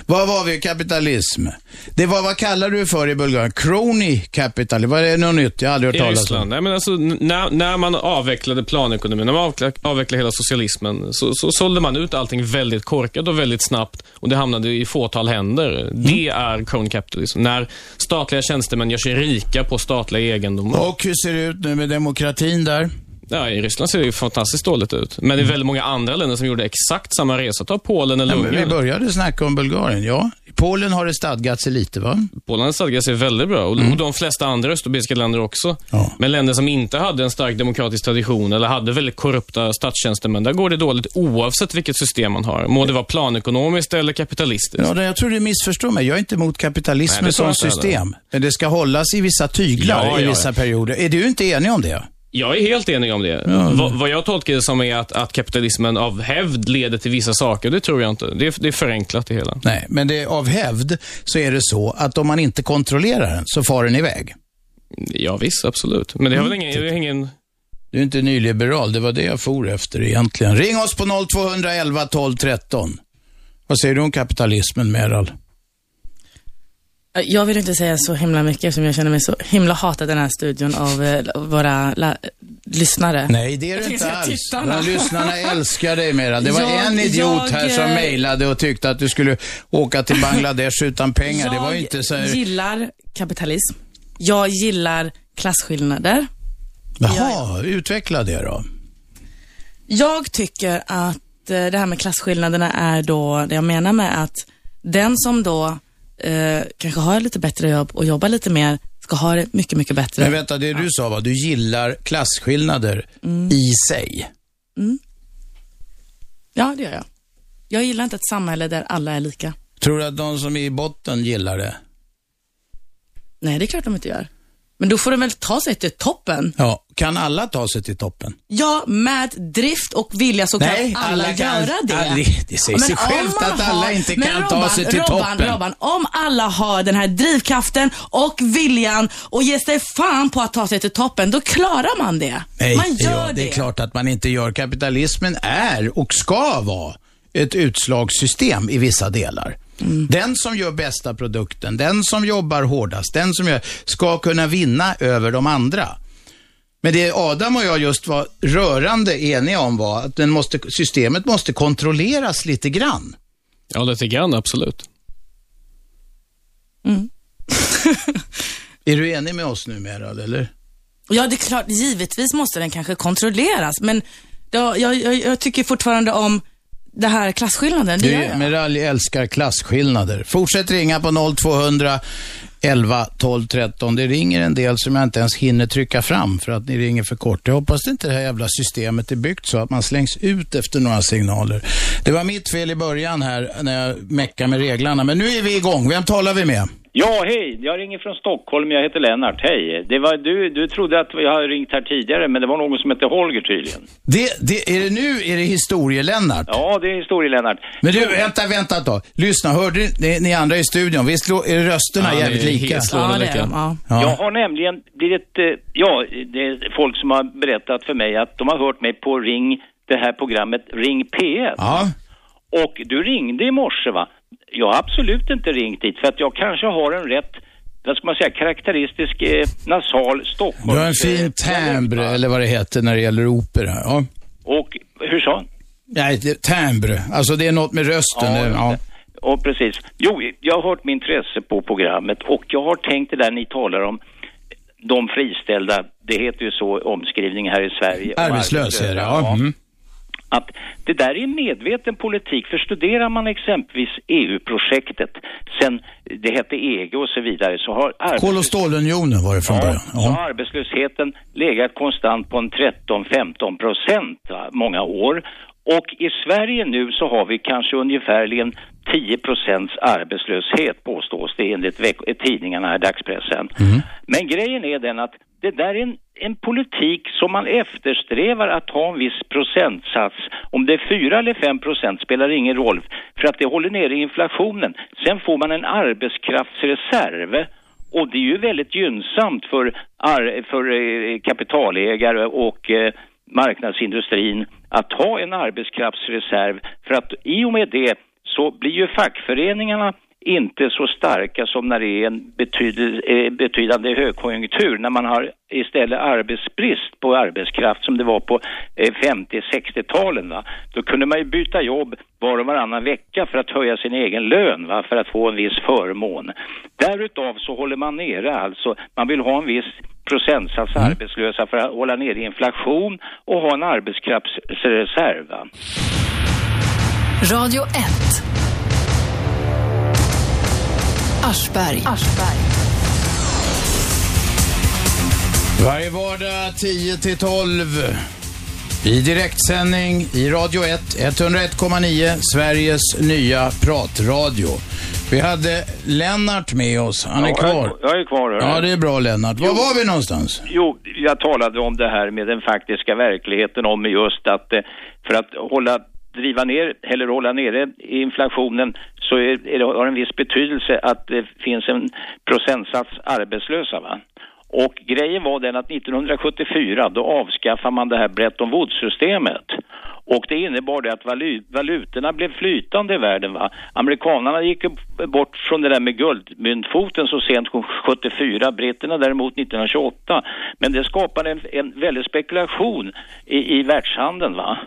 Vad var vi? Kapitalism. Det var, vad kallar du för i Bulgarien? Crony capital. Vad är det något nytt? Jag har aldrig hört I talas om. Ryssland. Nej, men alltså, när, när man avvecklade planekonomin, när man avvecklade, avvecklade hela socialismen, så, så sålde man ut allting väldigt korkat och väldigt snabbt och det hamnade i fåtal händer. Det är crony capitalism. När statliga tjänstemän gör sig rika på statliga egendomar. Och hur ser det ut nu med demokratin där? Ja, I Ryssland ser det ju fantastiskt dåligt ut. Men det är väldigt många andra länder som gjorde exakt samma resa. Ta Polen eller Ja, men vi Ungern. började snacka om Bulgarien, ja. Polen har det stadgat sig lite, va? Polen stadgar sig väldigt bra och, och de flesta andra östeuropeiska länder också. Men länder som inte hade en stark demokratisk tradition eller hade väldigt korrupta statstjänstemän, där går det dåligt oavsett vilket system man har. Må det vara planekonomiskt eller kapitalistiskt. Ja, jag tror du missförstår mig. Jag är inte emot kapitalismen som system. Men det ska hållas i vissa tyglar Ja, i ja, vissa ja. perioder. Är du inte enig om det? Jag är helt enig om det. Ja. Vad, vad jag tolkar det som är att, att kapitalismen av hävd leder till vissa saker. Det tror jag inte. Det är, det är förenklat det hela. Nej, men det, av hävd så är det så att om man inte kontrollerar den så far den iväg. Ja, visst, absolut. Men det har väl ingen... Det är ingen... Du är inte nyliberal, det var det jag for efter egentligen. Ring oss på 0211 12 13. Vad säger du om kapitalismen, Meral? Jag vill inte säga så himla mycket eftersom jag känner mig så himla hatad i den här studion av eh, våra lyssnare. Nej, det är du Jag inte alls. tittarna. Lyssnarna älskar dig, Meral. Det var Jag- en idiot här som jag, eh, mejlade och tyckte att du skulle åka till Bangladesh utan pengar. det var inte så här... Jag gillar kapitalism. Jag gillar klasskillnader. Jaha, utveckla det då. Jag tycker att eh, det här med klasskillnaderna är då det jag menar med att den som då eh, kanske har lite bättre jobb och jobbar lite mer ska ha det mycket, mycket bättre. Men vänta, det du sa var du gillar klasskillnader i sig. Mm. Ja, det gör jag. Jag gillar inte ett samhälle där alla är lika. Tror du att de som är i botten gillar det? Nej, det är klart de inte gör. Men då får de väl ta sig till toppen. Ja, kan alla ta sig till toppen? Ja, med drift och vilja så Nej, kan alla, alla kan- göra det. alla- det- säger sig Men självt att alla inte kan ta sig till Robban, toppen. Robban, om alla har den här drivkraften och viljan och ger sig fan på att ta sig till toppen, då klarar man det. Nej, man gör gör, det. det är klart att man inte gör. Kapitalismen är och ska vara ett utslagssystem i vissa delar. Mm. Den som gör bästa produkten, den som jobbar hårdast, den som gör, ska kunna vinna över de andra. Men det Adam och jag just var rörande eniga om var att den måste, systemet måste kontrolleras lite grann. Ja, lite grann, absolut. (laughs) Är du enig med oss numera, eller? Ja, det är klart, givetvis måste den kanske kontrolleras, men jag, jag, jag tycker fortfarande om det här klasskillnaden. Det Du, jag. Meralli älskar klasskillnader. Fortsätt ringa på 0200 11 12 13. Det ringer en del som jag inte ens hinner trycka fram för att ni ringer för kort. Jag hoppas inte det här jävla systemet är byggt så att man slängs ut efter några signaler. Det var mitt fel i början här när jag meckade med reglerna, men nu är vi igång. Vem talar vi med? Ja, hej. Jag ringer från Stockholm. Jag heter Lennart. Hej. Det var, du, du trodde att jag hade ringt här tidigare, men det var någon som hette Holger tydligen. Det, det, är det nu, är det historie-Lennart? Ja, det är historie-Lennart. Men du, vänta, vänta tag. Lyssna, hörde ni, ni, andra i studion, visst är rösterna Ja, jävligt lika? Ja, det är lika. de, ja. Jag har nämligen blivit, eh, ja, det är folk som har berättat för mig att de har hört mig på Ring, det här programmet Ring P1. Ja. Och du ringde i morse va? Jag har absolut inte ringt dit för att jag kanske har en rätt, vad ska man säga, karaktäristisk eh, nasal Stockholm. Du har en fin timbre, eller vad det heter när det gäller opera. Ja. Och hur sa? Nej, det, timbre. Alltså det är något med rösten. Ja, ja. Och precis. Jo, jag har hört med intresse på programmet och jag har tänkt det där ni talar om, de friställda, det heter ju så omskrivning här i Sverige. om Arbetslös är det, ja. Mm. Att det där är en medveten politik, för studerar man exempelvis EU-projektet, sen det hette EG och så vidare, så har arbetslös- Kol och stålunionen var det från början. så har arbetslösheten legat konstant på en 13-15 procent många år. Och i Sverige nu så har vi kanske ungefärligen 10 procents arbetslöshet påstås det enligt tidningarna här, dagspressen. Men grejen är den att det där är en, en politik som man eftersträvar att ha en viss procentsats. Om det är 4 eller 5 procent spelar ingen roll för att det håller nere inflationen. Sen får man en arbetskraftsreserv och det är ju väldigt gynnsamt för, för eh, kapitalägare och eh, marknadsindustrin att ha en arbetskraftsreserv för att i och med det så blir ju fackföreningarna inte så starka som när det är en eh, betydande högkonjunktur, när man har istället arbetsbrist på arbetskraft som det var på eh, 50-60-talen. Va? Då kunde man ju byta jobb var och varannan vecka för att höja sin egen lön, va? för att få en viss förmån. Därutav så håller man nere alltså, man vill ha en viss procentsats arbetslösa för att hålla nere inflation och ha en arbetskraftsreserv. Va? Radio 1. Aschberg. Varje vardag 10 till 12 i direktsändning i Radio 1, 101,9, Sveriges nya pratradio. Vi hade Lennart med oss, han är Ja, kvar. Jag, jag är kvar. hörru. Ja, det är bra Lennart. Var var vi någonstans? Jo, jag talade om det här med den faktiska verkligheten om just att eh, för att hålla driva ner eller hålla nere inflationen så är, är det, har en viss betydelse att det finns en procentsats arbetslösa. Va? Och grejen var den att 1974 då avskaffade man det här Bretton Woods-systemet. Och det innebar det att valu valutorna blev flytande i världen. Va? Amerikanerna gick bort från det där med guldmyntfoten så sent som 74, britterna däremot 1928. Men det skapade en, en väldig spekulation i, i världshandeln. Va?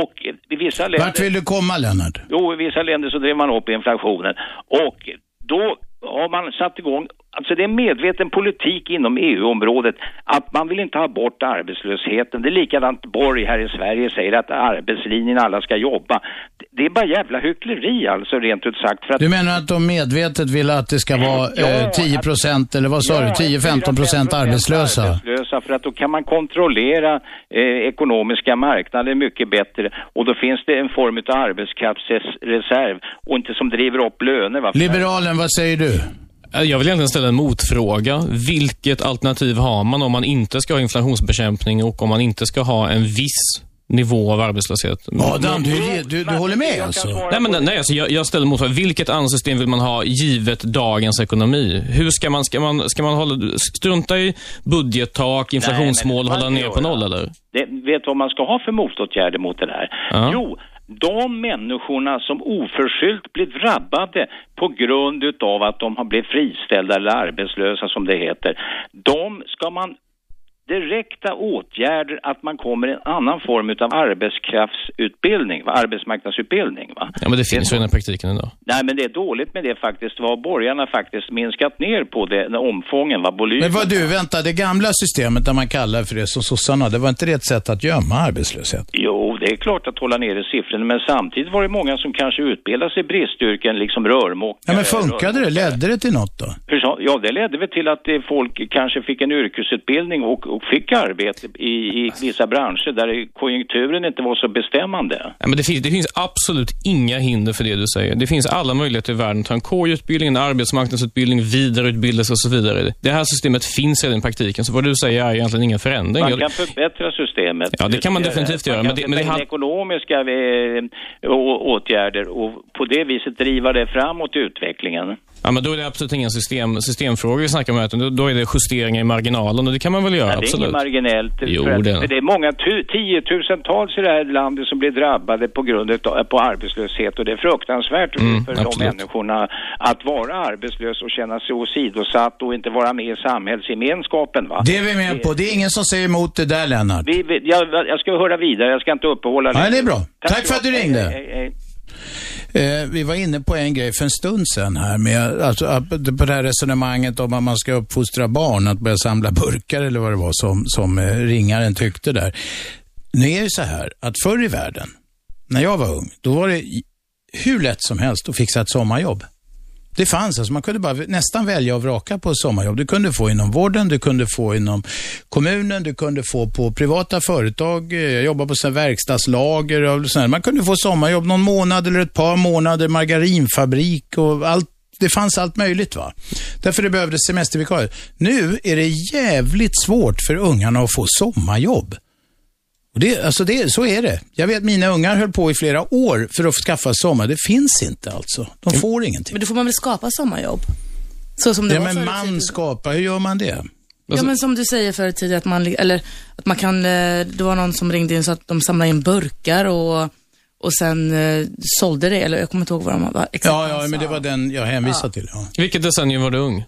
Och i vissa länder... Vart vill du komma Lennart? Jo, i vissa länder så drev man upp inflationen. Och då har man satt igång, alltså det är en medveten politik inom EU-området att man vill inte ha bort arbetslösheten. Det är likadant Borg här i Sverige säger att arbetslinjen, alla ska jobba. Det är bara jävla hyckleri alltså rent ut sagt. För att Du menar att de medvetet vill att det ska vara eh, 10 procent, eller vad sa du, 10-15 procent arbetslösa? arbetslösa för att då kan man kontrollera eh, ekonomiska marknader mycket bättre och då finns det en form av arbetskraftsreserv och inte som driver upp löner. Va? Liberalen, vad säger du? Eh, Jag vill egentligen ställa en motfråga. Vilket alternativ har man om man inte ska ha inflationsbekämpning och om man inte ska ha en viss nivå av arbetslöshet? Adam, du, du, du håller med alltså? Nej, men, nej alltså, jag, jag ställer motfrågan. Vilket annat system vill man ha givet dagens ekonomi? Hur ska man, ska man, ska man hålla, strunta i budgettak, inflationsmål, Nej, hålla ner på noll det. eller? Det, vet du vad man ska ha för motåtgärder mot det där? Ja. Jo, de människorna som oförskyllt blir drabbade på grund utav att de har blivit friställda eller arbetslösa som det heter, de ska man direkta åtgärder att man kommer i en annan form av arbetskraftsutbildning, va? arbetsmarknadsutbildning. Va? Ja, men det finns ju redan i praktiken idag. Nej, men det är dåligt med det faktiskt. Vad borgarna faktiskt minskat ner på det, den omfången, vad volymen. Men vad du, vänta, det gamla systemet där man kallar för det som sossarna, det var inte det ett sätt att gömma arbetslöshet? Jo, Det är klart att hålla nere siffrorna, men samtidigt var det många som kanske utbildade sig i bristyrken, liksom rörmokare. Ja, men funkade det? Ledde det till något då? Ja, det ledde väl till att eh, folk kanske fick en yrkesutbildning och, och fick arbete i, i vissa branscher där konjunkturen inte var så bestämmande. Ja, men det, finns, det finns absolut inga hinder för det du säger. Det finns alla möjligheter i världen att ta en KY-utbildning, en arbetsmarknadsutbildning, vidareutbildelse och så vidare. Det här systemet finns redan i praktiken, så vad du säger är egentligen ingen förändring. Man kan förbättra systemet. Ja, det kan man definitivt göra, Man men kan det- men det sätta in har- ekonomiska eh, åtgärder och på det viset driva det framåt utvecklingen. Ja, men då är det absolut inga system, systemfrågor vi snackar om, utan då, då är det justeringar i marginalen och det kan man väl göra, Ja, det är absolut. inget marginellt. Jo, för att, det är det. för det är många tu, tiotusentals i det här landet som blir drabbade på grund av på arbetslöshet och det är fruktansvärt Mm, för de absolut. människorna att vara arbetslös och känna sig åsidosatt och inte vara med i samhällsgemenskapen. Va? Det är vi med på. Det är ingen som säger emot det där, Lennart. Vi, vi, jag, jag ska höra vidare, jag ska inte uppehålla Nej, det är bra. Tack så för att du ringde. Hej, hej, hej. Eh, vi var inne på en grej för en stund sedan här med, alltså, på det här resonemanget om att man ska uppfostra barn, att börja samla burkar eller vad det var som, som eh, ringaren tyckte där. Nu är det så här att förr i världen, när jag var ung, då var det hur lätt som helst att fixa ett sommarjobb. Det fanns, alltså man kunde bara nästan välja och vraka på sommarjobb. Du kunde få inom vården, du kunde få inom kommunen, du kunde få på privata företag. Eh, Jag jobbade på sådana verkstadslager och sådär. Man kunde få sommarjobb någon månad eller ett par månader, margarinfabrik och allt. Det fanns allt möjligt va. Därför det behövdes semestervikarier. Nu är det jävligt svårt för ungarna att få sommarjobb. Och det, alltså det, så är det. Jag vet mina ungar höll på i flera år för att skaffa sommar. Det finns inte alltså. De får ingenting. Men då får man väl skapa sommarjobb? Så som det Ja, var men man tiden. skapar, hur gör man det? Ja, men som du säger förr i tiden, att man, eller att man kan, eh, det var någon som ringde in så att de samlade in burkar och, och sen eh, sålde det, eller jag kommer inte ihåg vad de var exakt Ja, ja, men det var den jag hänvisade till. Ja. Vilket decennium var du ung?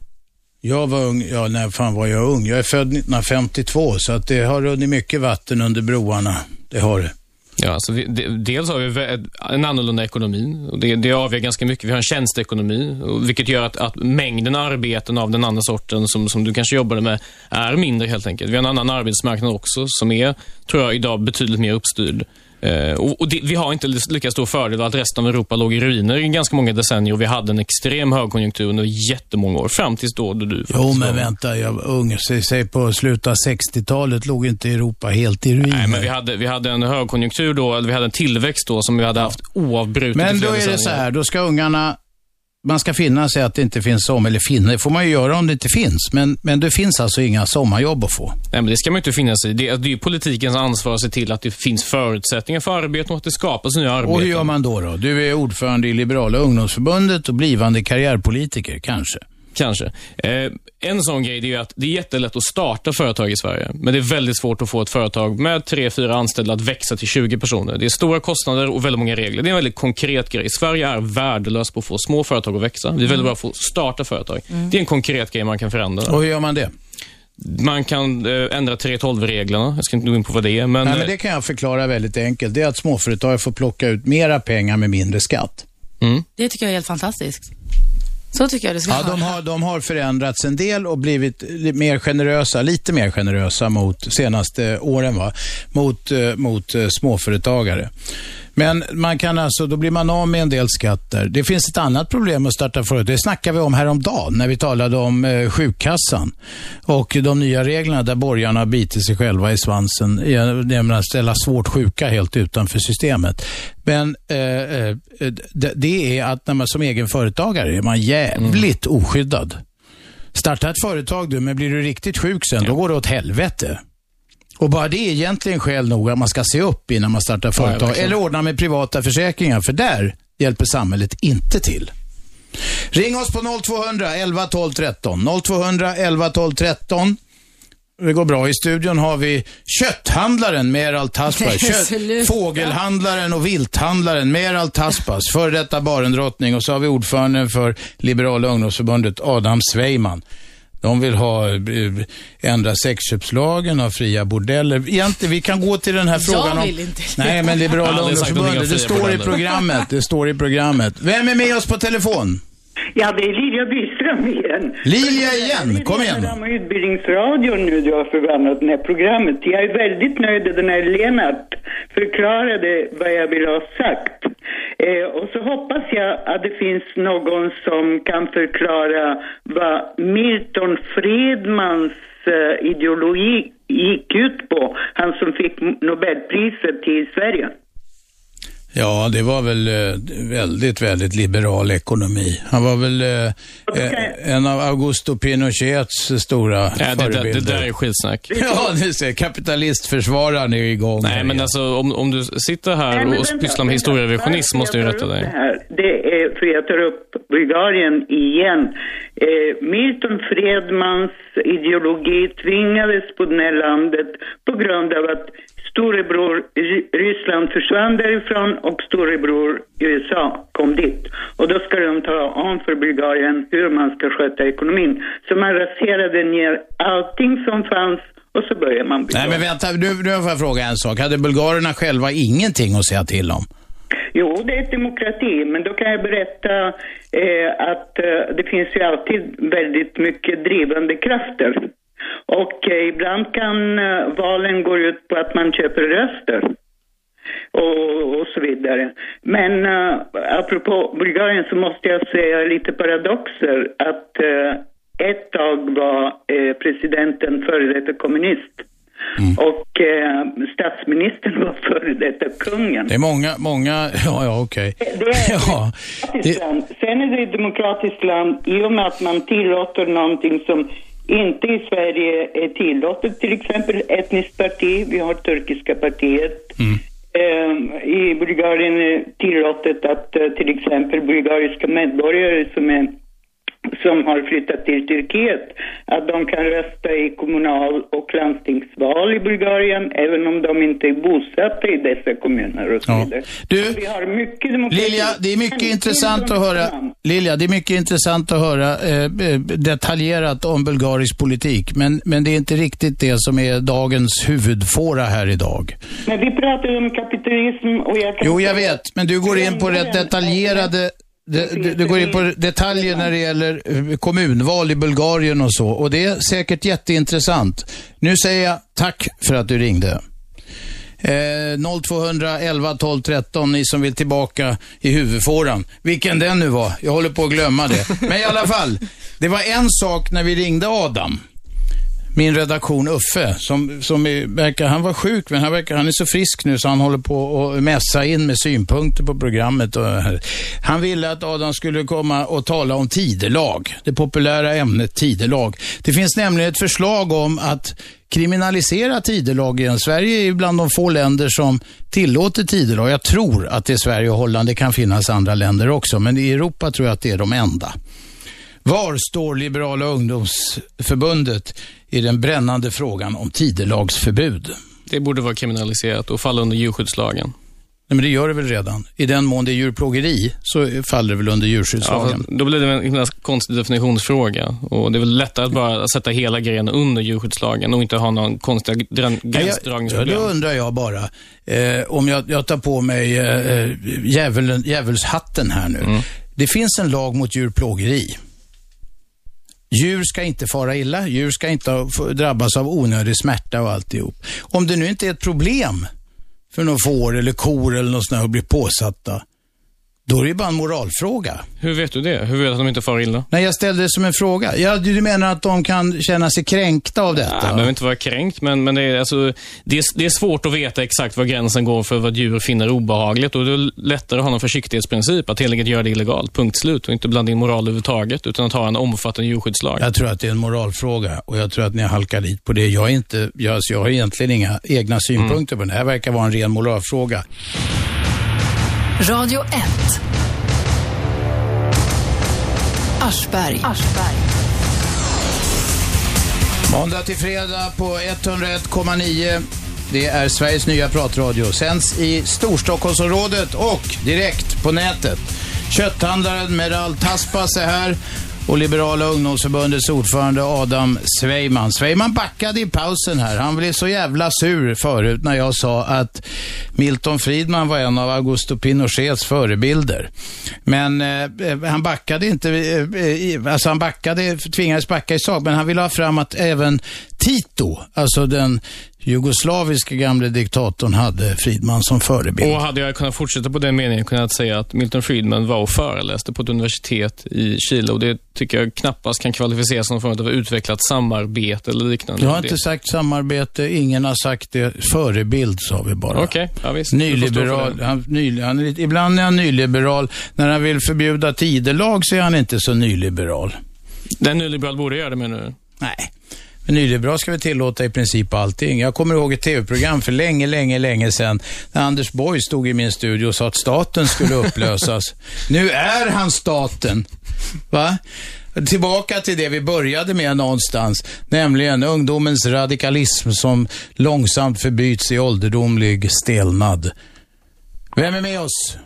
Jag var ung, ja när fan var jag ung? Jag är född 1952 så att det har runnit mycket vatten under broarna. Det har det. Ja, alltså vi, dels har vi en annorlunda ekonomi. Och det, det avgör ganska mycket. Vi har en tjänsteekonomi, vilket gör att, att mängden arbeten av den andra sorten som, som du kanske jobbade med är mindre helt enkelt. Vi har en annan arbetsmarknad också som är, tror jag, idag betydligt mer uppstyrd. Eh, och och det, vi har inte lika stor fördel att resten av Europa låg i ruiner i ganska många decennier och vi hade en extrem högkonjunktur under jättemånga år, fram tills då, då du Jo, men var- vänta, jag ung. Säg, på slutet av 60-talet låg inte Europa helt i ruiner. Nej, men vi hade, vi hade en högkonjunktur då, eller vi hade en tillväxt då som vi hade haft oavbrutet Men då är det så här, då ska ungarna, man ska finna sig att det inte finns som, eller finna, det får man ju göra om det inte finns. Men, men det finns alltså inga sommarjobb att få. Nej, men det ska man ju inte finna sig i. Det, det är ju politikens ansvar att se till att det finns förutsättningar för arbete och att det skapas nya arbeten. Och hur gör man då? då? Du är ordförande i Liberala ungdomsförbundet och blivande karriärpolitiker, kanske? Kanske. Eh, en sån grej det är ju att det är jättelätt att starta företag i Sverige, men det är väldigt svårt att få ett företag med tre, fyra anställda att växa till 20 personer. Det är stora kostnader och väldigt många regler. Det är en väldigt konkret grej. Sverige är värdelöst på att få små företag att växa. Vi är väldigt bra på att starta företag. Mm. Det är en konkret grej man kan förändra. Och hur gör man det? Man kan eh, ändra 3.12-reglerna. Jag ska inte gå in på vad det är, men... Nej, men det kan jag förklara väldigt enkelt. Det är att småföretag får plocka ut mera pengar med mindre skatt. Det tycker jag är helt fantastiskt. Så tycker jag det ska Ja, vara. de har, de har förändrats en del och blivit li- mer generösa, lite mer generösa mot senaste åren, va? Mot, eh, mot eh, småföretagare. Men man kan alltså, då blir man av med en del skatter. Det finns ett annat problem att starta företag. Det snackade vi om häromdagen när vi talade om eh, sjukkassan och de nya reglerna där borgarna har bitit sig själva i svansen genom att ställa svårt sjuka helt utanför systemet. Men eh, eh, det, är att när man som egen företagare är man jävligt oskyddad. Starta ett företag du, men blir du riktigt sjuk sen, då går det åt helvete. Och bara det är egentligen skäl nog att man ska se upp innan man startar företag. verkligen. Eller ordna med privata försäkringar, för där hjälper samhället inte till. Ring oss på 0200 11 12 13. 0200 11 12 13. Det går bra. I studion har vi kötthandlaren Meral Taspas, (laughs) Kött, fågelhandlaren och vilthandlaren Meral Taspas, före detta barendrottning. Och så har vi ordföranden för Liberala ungdomsförbundet Adam Sveiman. De vill ha, eh, ändra sexköpslagen, ha fria bordeller. Egentligen, vi kan gå till den här Jag frågan om... vill inte det. Nej, men Jag Liberala om ungdomsförbundet, det står i programmet. Det står i programmet. Vem är med oss på telefon? Ja, det är Lilja Byström igen. Lilja igen, kom igen. Det är utbildningsradion nu du har förvandlat det här programmet. Jag är väldigt nöjd att den här Lennart förklarade vad jag vill ha sagt. Eh, och så hoppas jag att det finns någon som kan förklara vad Milton Friedmans eh, ideologi gick ut på. Han som fick Nobelpriset till Sverige. Ja, det var väl eh, väldigt, väldigt liberal ekonomi. Han var väl eh, eh, en av Augusto Pinochets stora Ja, det, det, förebilder. det där är skitsnack. (laughs) Ja, ni ser, kapitalistförsvararen är igång. Nej, men igen. alltså om, om du sitter här Nej, och vänta, pysslar med historierevisionism måste ju rätta Det dig. här, det är för jag tar upp Bulgarien igen. Eh, Milton Friedmans ideologi tvingades på det här landet på grund av att storebror Ry- Ryssland försvann därifrån och storebror USA kom dit. Och då ska de ta om för Bulgarien hur man ska sköta ekonomin. Så man raserade ner allting som fanns och så börjar man bygga Nej, men vänta, nu, nu får jag fråga en sak. Hade bulgarerna själva ingenting att säga till om? Jo, det är demokrati, men då kan jag berätta eh, att eh, det finns ju alltid väldigt mycket drivande krafter. Och eh, ibland kan eh, valen gå ut på att man köper röster och, och så vidare. Men eh, apropå Bulgarien så måste jag säga lite paradoxer att eh, ett tag var eh, presidenten före detta kommunist och eh, statsministern var (laughs) före detta kungen. Det är många, många, (laughs) ja, ja, okej. Det är (laughs) Ja, demokratiskt land. Sen är det ett demokratiskt land i och med att man tillåter någonting som inte i Sverige är tillåtet. Till exempel etniskt parti. Vi har turkiska partiet. Eh, I Bulgarien är tillåtet att eh, till exempel bulgariska medborgare som är som har flyttat till Turkiet, att de kan rösta i kommunal och landstingsval i Bulgarien, även om de inte är bosatta i dessa kommuner och så Ja. vidare. Du, Vi har mycket demokrati. Lilja, det är mycket intressant att höra. Lilja, det är mycket intressant att höra eh, detaljerat om bulgarisk politik, men, men det är inte riktigt det som är dagens huvudfåra här idag. Men vi pratar om kapitalism och jag Jo, jag vet, men du går in på rätt detaljerade det- Du, du går in på detaljer när det gäller eh, kommunval i Bulgarien och så. Och det är säkert jätteintressant. Nu säger jag tack för att du ringde. Eh, 0211 12 13, ni som vill tillbaka i huvudfåran. Vilken den nu var, jag håller på att glömma det. Men i alla fall, det var en sak när vi ringde Adam min redaktion Uffe, som, som är, verkar, han var sjuk, men han, verkar, han är så frisk nu så han håller på att mässa in med synpunkter på programmet. Och, han ville att Adam skulle komma och tala om tidelag, det populära ämnet tidelag. Det finns nämligen ett förslag om att kriminalisera tidelag igen. Sverige är bland de få länder som tillåter tidelag. Jag tror att det är Sverige och Holland, det kan finnas andra länder också, men i Europa tror jag att det är de enda. Var står Liberala ungdomsförbundet i den brännande frågan om tidelagsförbud? Det borde vara kriminaliserat och falla under djurskyddslagen. Nej, men det gör det väl redan? I den mån det är djurplågeri så faller det väl under Ja, djurskyddslagen? för då blir det en konstig definitionsfråga. Och det är väl lättare att bara sätta hela grejen under djurskyddslagen och inte ha någon konstiga grän- Ja, ja, gränsdragningsproblem. då undrar jag bara, eh, om jag, jag tar på mig eh, eh, djävulen, djävulshatten här nu. Mm. Det finns en lag mot djurplågeri. Djur ska inte fara illa, djur ska inte drabbas av onödig smärta och alltihop. Om det nu inte är ett problem för några får eller kor eller något sånt här att bli påsatta, då är det bara en moralfråga. Hur vet du det? Hur vet du att de inte far illa? Nej, jag ställde det som en fråga. Ja, du menar att de kan känna sig kränkta av detta? Nej, behöver inte vara kränkt, men, men det, är, alltså, det, är, det är svårt att veta exakt var gränsen går för vad djur finner obehagligt. Och det är lättare att ha någon försiktighetsprincip, att helt enkelt göra det illegalt, punkt slut. Och inte blanda in moral överhuvudtaget, utan att ha en omfattande djurskyddslag. Jag tror att det är en moralfråga och jag tror att ni halkar dit på det. Jag, är inte, jag, jag har egentligen inga egna synpunkter på det. Det här verkar vara en ren moralfråga. Radio 1. Aschberg. Måndag till fredag på 101,9. Det är Sveriges nya pratradio. Sänds i Storstockholmsområdet och direkt på nätet. Kötthandlaren Meral Taspas är här och Liberala ungdomsförbundets ordförande Adam Sveiman. Sveiman backade i pausen här. Han blev så jävla sur förut när jag sa att Milton Friedman var en av Augusto Pinochets förebilder. Men eh, han backade inte, eh, eh alltså han backade, tvingades backa i sak, men han ville ha fram att även Tito, alltså den jugoslaviska gamle diktatorn, hade Friedman som förebild. Och hade jag kunnat fortsätta på den meningen kunnat säga att Milton Friedman var och föreläste på ett universitet i Chile och det tycker jag knappast kan kvalificeras som någon form av utvecklat samarbete eller liknande. Jag har inte sagt samarbete, ingen har sagt det. Förebild sa vi bara. Okej, ja, visst. Nyliberal. Han, ny, han är lite, ibland är han nyliberal. När han vill förbjuda tidelag så är han inte så nyliberal. Den nyliberal borde göra det menar du? Nej. Men nyliberal ska vi tillåta i princip allting. Jag kommer ihåg ett tv-program för länge, länge, länge sedan när Anders Borg stod i min studio och sa att staten skulle upplösas. (laughs) nu är han staten. Va? Tillbaka till det vi började med någonstans, nämligen ungdomens radikalism som långsamt förbyts i ålderdomlig stelnad. Vem är med oss?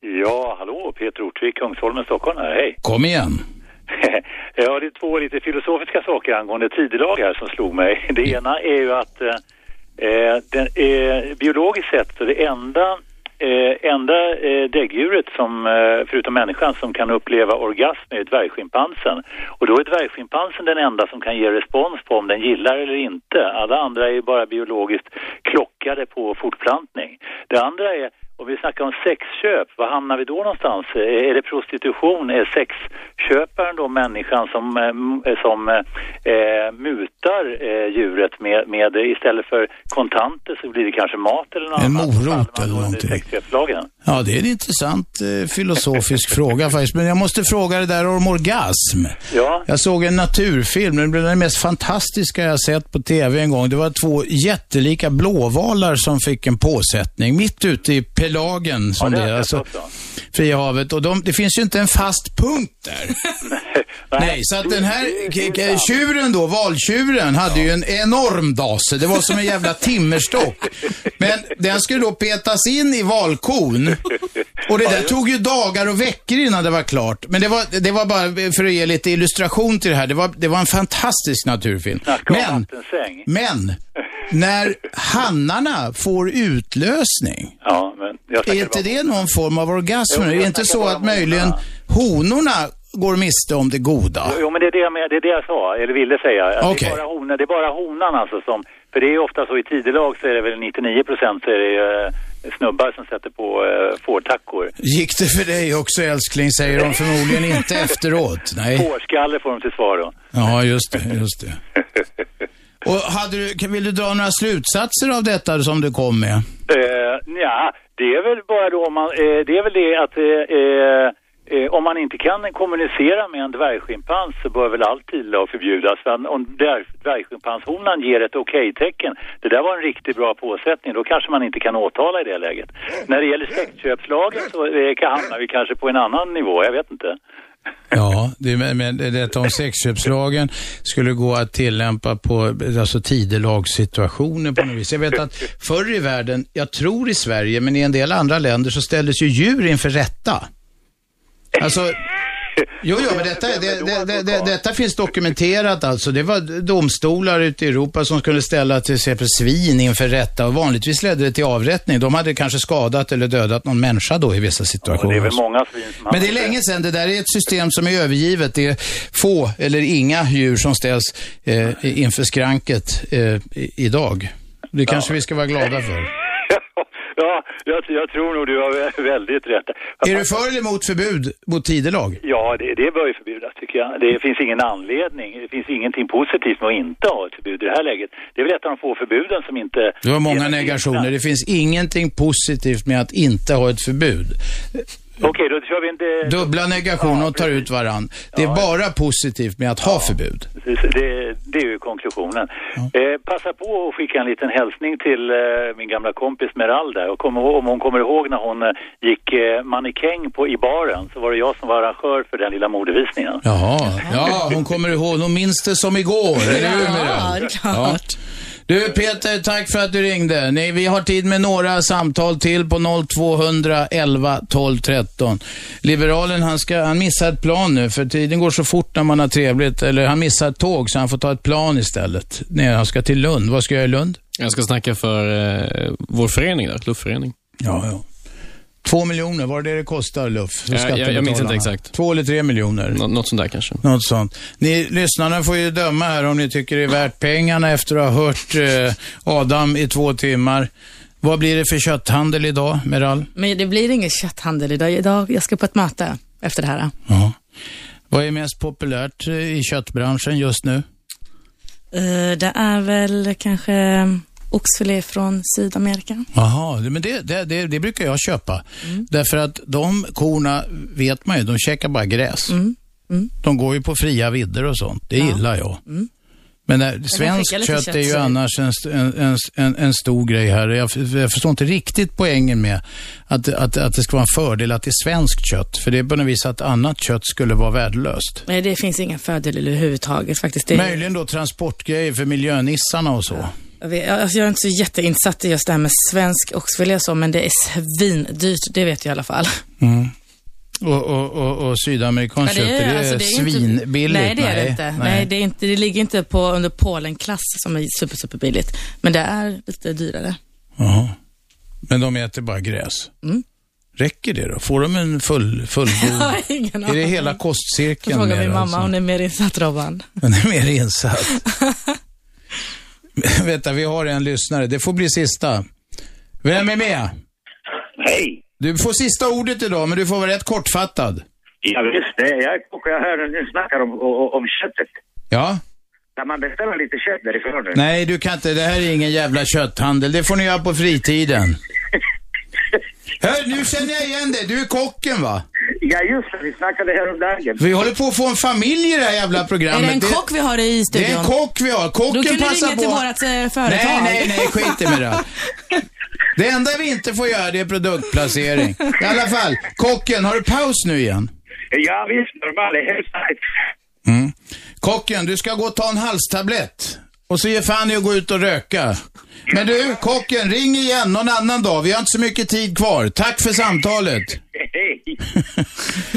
Ja, hallå, Peter Ortvik, Kungsholmen, Stockholm här. Hej. Kom igen. (laughs) ja, det är två lite filosofiska saker angående tidelagar som slog mig. Det ena är ju att eh, eh, den, eh, biologiskt sett så det enda Eh, enda eh, däggdjuret som, eh, förutom människan, som kan uppleva orgasm är dvärgschimpansen. Och då är dvärgschimpansen den enda som kan ge respons på om den gillar eller inte. Alla andra är ju bara biologiskt klockade på fortplantning. Det andra är, om vi snackar om sexköp, var hamnar vi då någonstans? Eh, Är det prostitution? Är sexköparen då människan som, eh, eh, som eh, mutar eh, djuret med, med, istället för kontanter så blir det kanske mat eller något En annat? morot eller någonting. Ja, det är en intressant eh, filosofisk (laughs) fråga faktiskt. Men jag måste fråga det där om orgasm. Ja. Jag såg en naturfilm, det blev den mest fantastiska jag sett på tv en gång. Det var två jättelika blåvalar som fick en påsättning mitt ute i pelagen, som det det har är. Alltså. Fria havet. Och de, det finns ju inte en fast punkt där. (laughs) Nej, så att den här tjuren då, valtjuren, hade ju en enorm dase. Det var som en jävla timmerstock. Men den skulle då petas in i valkon. Och det där tog ju dagar och veckor innan det var klart. Men det var, det var bara för att ge lite illustration till det här. Det var, det var en fantastisk naturfilm. Men, men, när hannarna får utlösning, Ja, är inte det någon form av orgasm? Jo, är det inte så att möjligen honorna går miste om det goda? Jo, men det är det, jag, det är det jag sa, eller ville säga. Att Det, är bara honan, det är bara honan alltså som... För det är ju ofta så i tidelag så är det väl 99 procent så är det ju eh, snubbar som sätter på eh, fårtackor. Gick det för dig också älskling, säger de förmodligen inte (laughs) efteråt. Nej. Fårskalle får de till svar då. Ja, just det, just det. (laughs) Och hade du, vill du dra några slutsatser av detta som du kom med? Eh, uh, ja, det är väl bara då om man, uh, det är väl det att uh, eh, om man inte kan kommunicera med en dvärgschimpans så bör väl allt lag förbjudas. Men om dvärgschimpanshonan ger ett okej-tecken, det där var en riktigt bra påsättning, då kanske man inte kan åtala i det läget. När det gäller sexköpslagen så eh, hamnar vi kanske på en annan nivå, jag vet inte. Ja, det, men, detta om sexköpslagen skulle gå att tillämpa på alltså tidelagssituationer på något vis. Jag vet att förr i världen, jag tror i Sverige, men i en del andra länder så ställdes ju djur inför rätta. Alltså, jo, jo, men detta, det, det, det, det, detta finns dokumenterat alltså. Det var domstolar ute i Europa som skulle ställa till exempel svin inför rätta och vanligtvis ledde det till avrättning. De hade kanske skadat eller dödat någon människa då i vissa situationer. det är väl många svin som Men det är länge sedan. Det där är ett system som är övergivet. Det är få eller inga djur som ställs eh, inför skranket eh, idag. Det kanske vi ska vara glada för. (laughs) (laughs) Ja, jag, jag tror nog du har vä- väldigt rätt. Är du för eller emot förbud mot tidelag? Ja, det, det bör ju förbjudas tycker jag. Det finns ingen anledning, det finns ingenting positivt med att inte ha ett förbud i det här läget. Det är väl ett av de få förbuden som inte... Det var många negationer. Det finns ingenting positivt med att inte ha ett förbud. Okej, då kör vi inte... Dubbla negationer och tar ut varann. Det är bara positivt med att ha förbud. Det, det är ju konklusionen. Eh, passa på att skicka en liten hälsning till eh, min gamla kompis Meral där. Och kom, om hon kommer ihåg när hon eh, gick eh, mannekäng på, i baren så var det jag som var arrangör för den lilla modevisningen. Jaha, ja, hon kommer ihåg. Hon minns det som igår, eller hur Ja, Meral? det är klart. Du Peter, tack för att du ringde. Nej, vi har tid med några samtal till på 0200 11 12 13. Liberalen, han, ska, han missar ett plan nu, för tiden går så fort när man har trevligt. Eller han missar ett tåg, så han får ta ett plan istället. Nej, han ska till Lund. Vad ska jag göra i Lund? Jag ska snacka för eh, vår förening där, luftförening. Ja, ja. Två miljoner, var det det kostar Luff? Jag, jag, jag minns inte exakt. Två eller tre miljoner? Nå, något sånt där kanske. Något sånt. Ni lyssnarna får ju döma här om ni tycker det är värt pengarna efter att ha hört eh, Adam i två timmar. Vad blir det för kötthandel idag, Meral? Men det blir ingen kötthandel idag. idag. Jag ska på ett möte efter det här. Ja. Vad är mest populärt eh, i köttbranschen just nu? Eh, Det är väl kanske oxfilé från Sydamerika. Jaha, men det, det, det, det brukar jag köpa. Därför att de korna, vet man ju, de käkar bara gräs. De går ju på fria vidder och sånt. Det gillar jag. Men när, svenskt kött, kött, är ju så- annars en, en, en, en, stor grej här. Jag, jag förstår inte riktigt poängen med att, att, att det ska vara en fördel att det är svenskt kött. För det är på något vis att annat kött skulle vara värdelöst. Nej, det finns ingen fördel överhuvudtaget faktiskt. Det, Möjligen då transportgrejer för miljönissarna och så. Jag, vet, alltså, jag är inte så jätteinsatt i just det här med svensk oxfilé och så, men det är svindyrt. Det vet jag i alla fall. Mm. Och, och, och, och sydamerikanskt Ja, det är, alltså, det är svinbilligt. Nej, det är det inte. Nej. det, är inte det ligger inte på under Polenklass som är super, super billigt. Men det är lite dyrare. Jaha. Men de äter bara gräs? Mm. Räcker det då? Får de en full, fullgod... (laughs) Ingen är det hela kostcirkeln? frågar med min mamma, alltså? hon är mer insatt Robban. Den är mer insatt. (laughs) (laughs) Vänta, vi har en lyssnare. Det får bli sista. Vem är med? Hej! Du får sista ordet idag, men du får vara rätt kortfattad. Ja, visst, det. Jag, jag hör nu snackar om, om, om köttet. Ja? Kan man beställa lite kött därifrån nu? Nej, du kan inte. Det här är ingen jävla kötthandel. Det får ni göra på fritiden. (laughs) Hör, nu känner jag igen dig. Du är kocken, va? Ja, just det. Vi snackade häromdagen. Vi håller på att få en familj i det här jävla programmet. Är det en kock vi har i Det är studion? en kock vi har. Kocken Då kan du passar ringa på... till vårt eh, företag. Nej, nej, nej, skit i med det. (laughs) Det enda vi inte får göra det är produktplacering. I alla fall, kocken, har du paus nu igen? Ja, visst. Är helt starkt. Mm. Kocken, du ska gå och ta en halstablett. Och så ge fan i att gå ut och röka. Men du, kocken, ring igen någon annan dag. Vi har inte så mycket tid kvar. Tack för samtalet.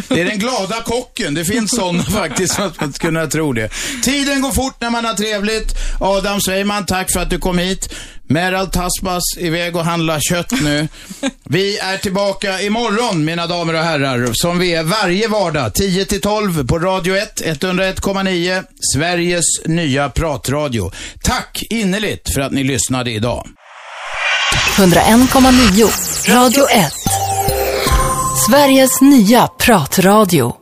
Det är den glada kocken. Det finns sådana (laughs) faktiskt, så att man inte kunna tro det. Tiden går fort när man har trevligt. Adam Sveiman, tack för att du kom hit. Meral Tasbas, iväg och handla kött nu. (laughs) Vi är tillbaka imorgon, mina damer och herrar, som vi är varje vardag, 10 till 12 på Radio 1, 101,9, Sveriges nya pratradio. Tack innerligt för att ni lyssnade idag. 101,9 Radio 1. Sveriges nya pratradio.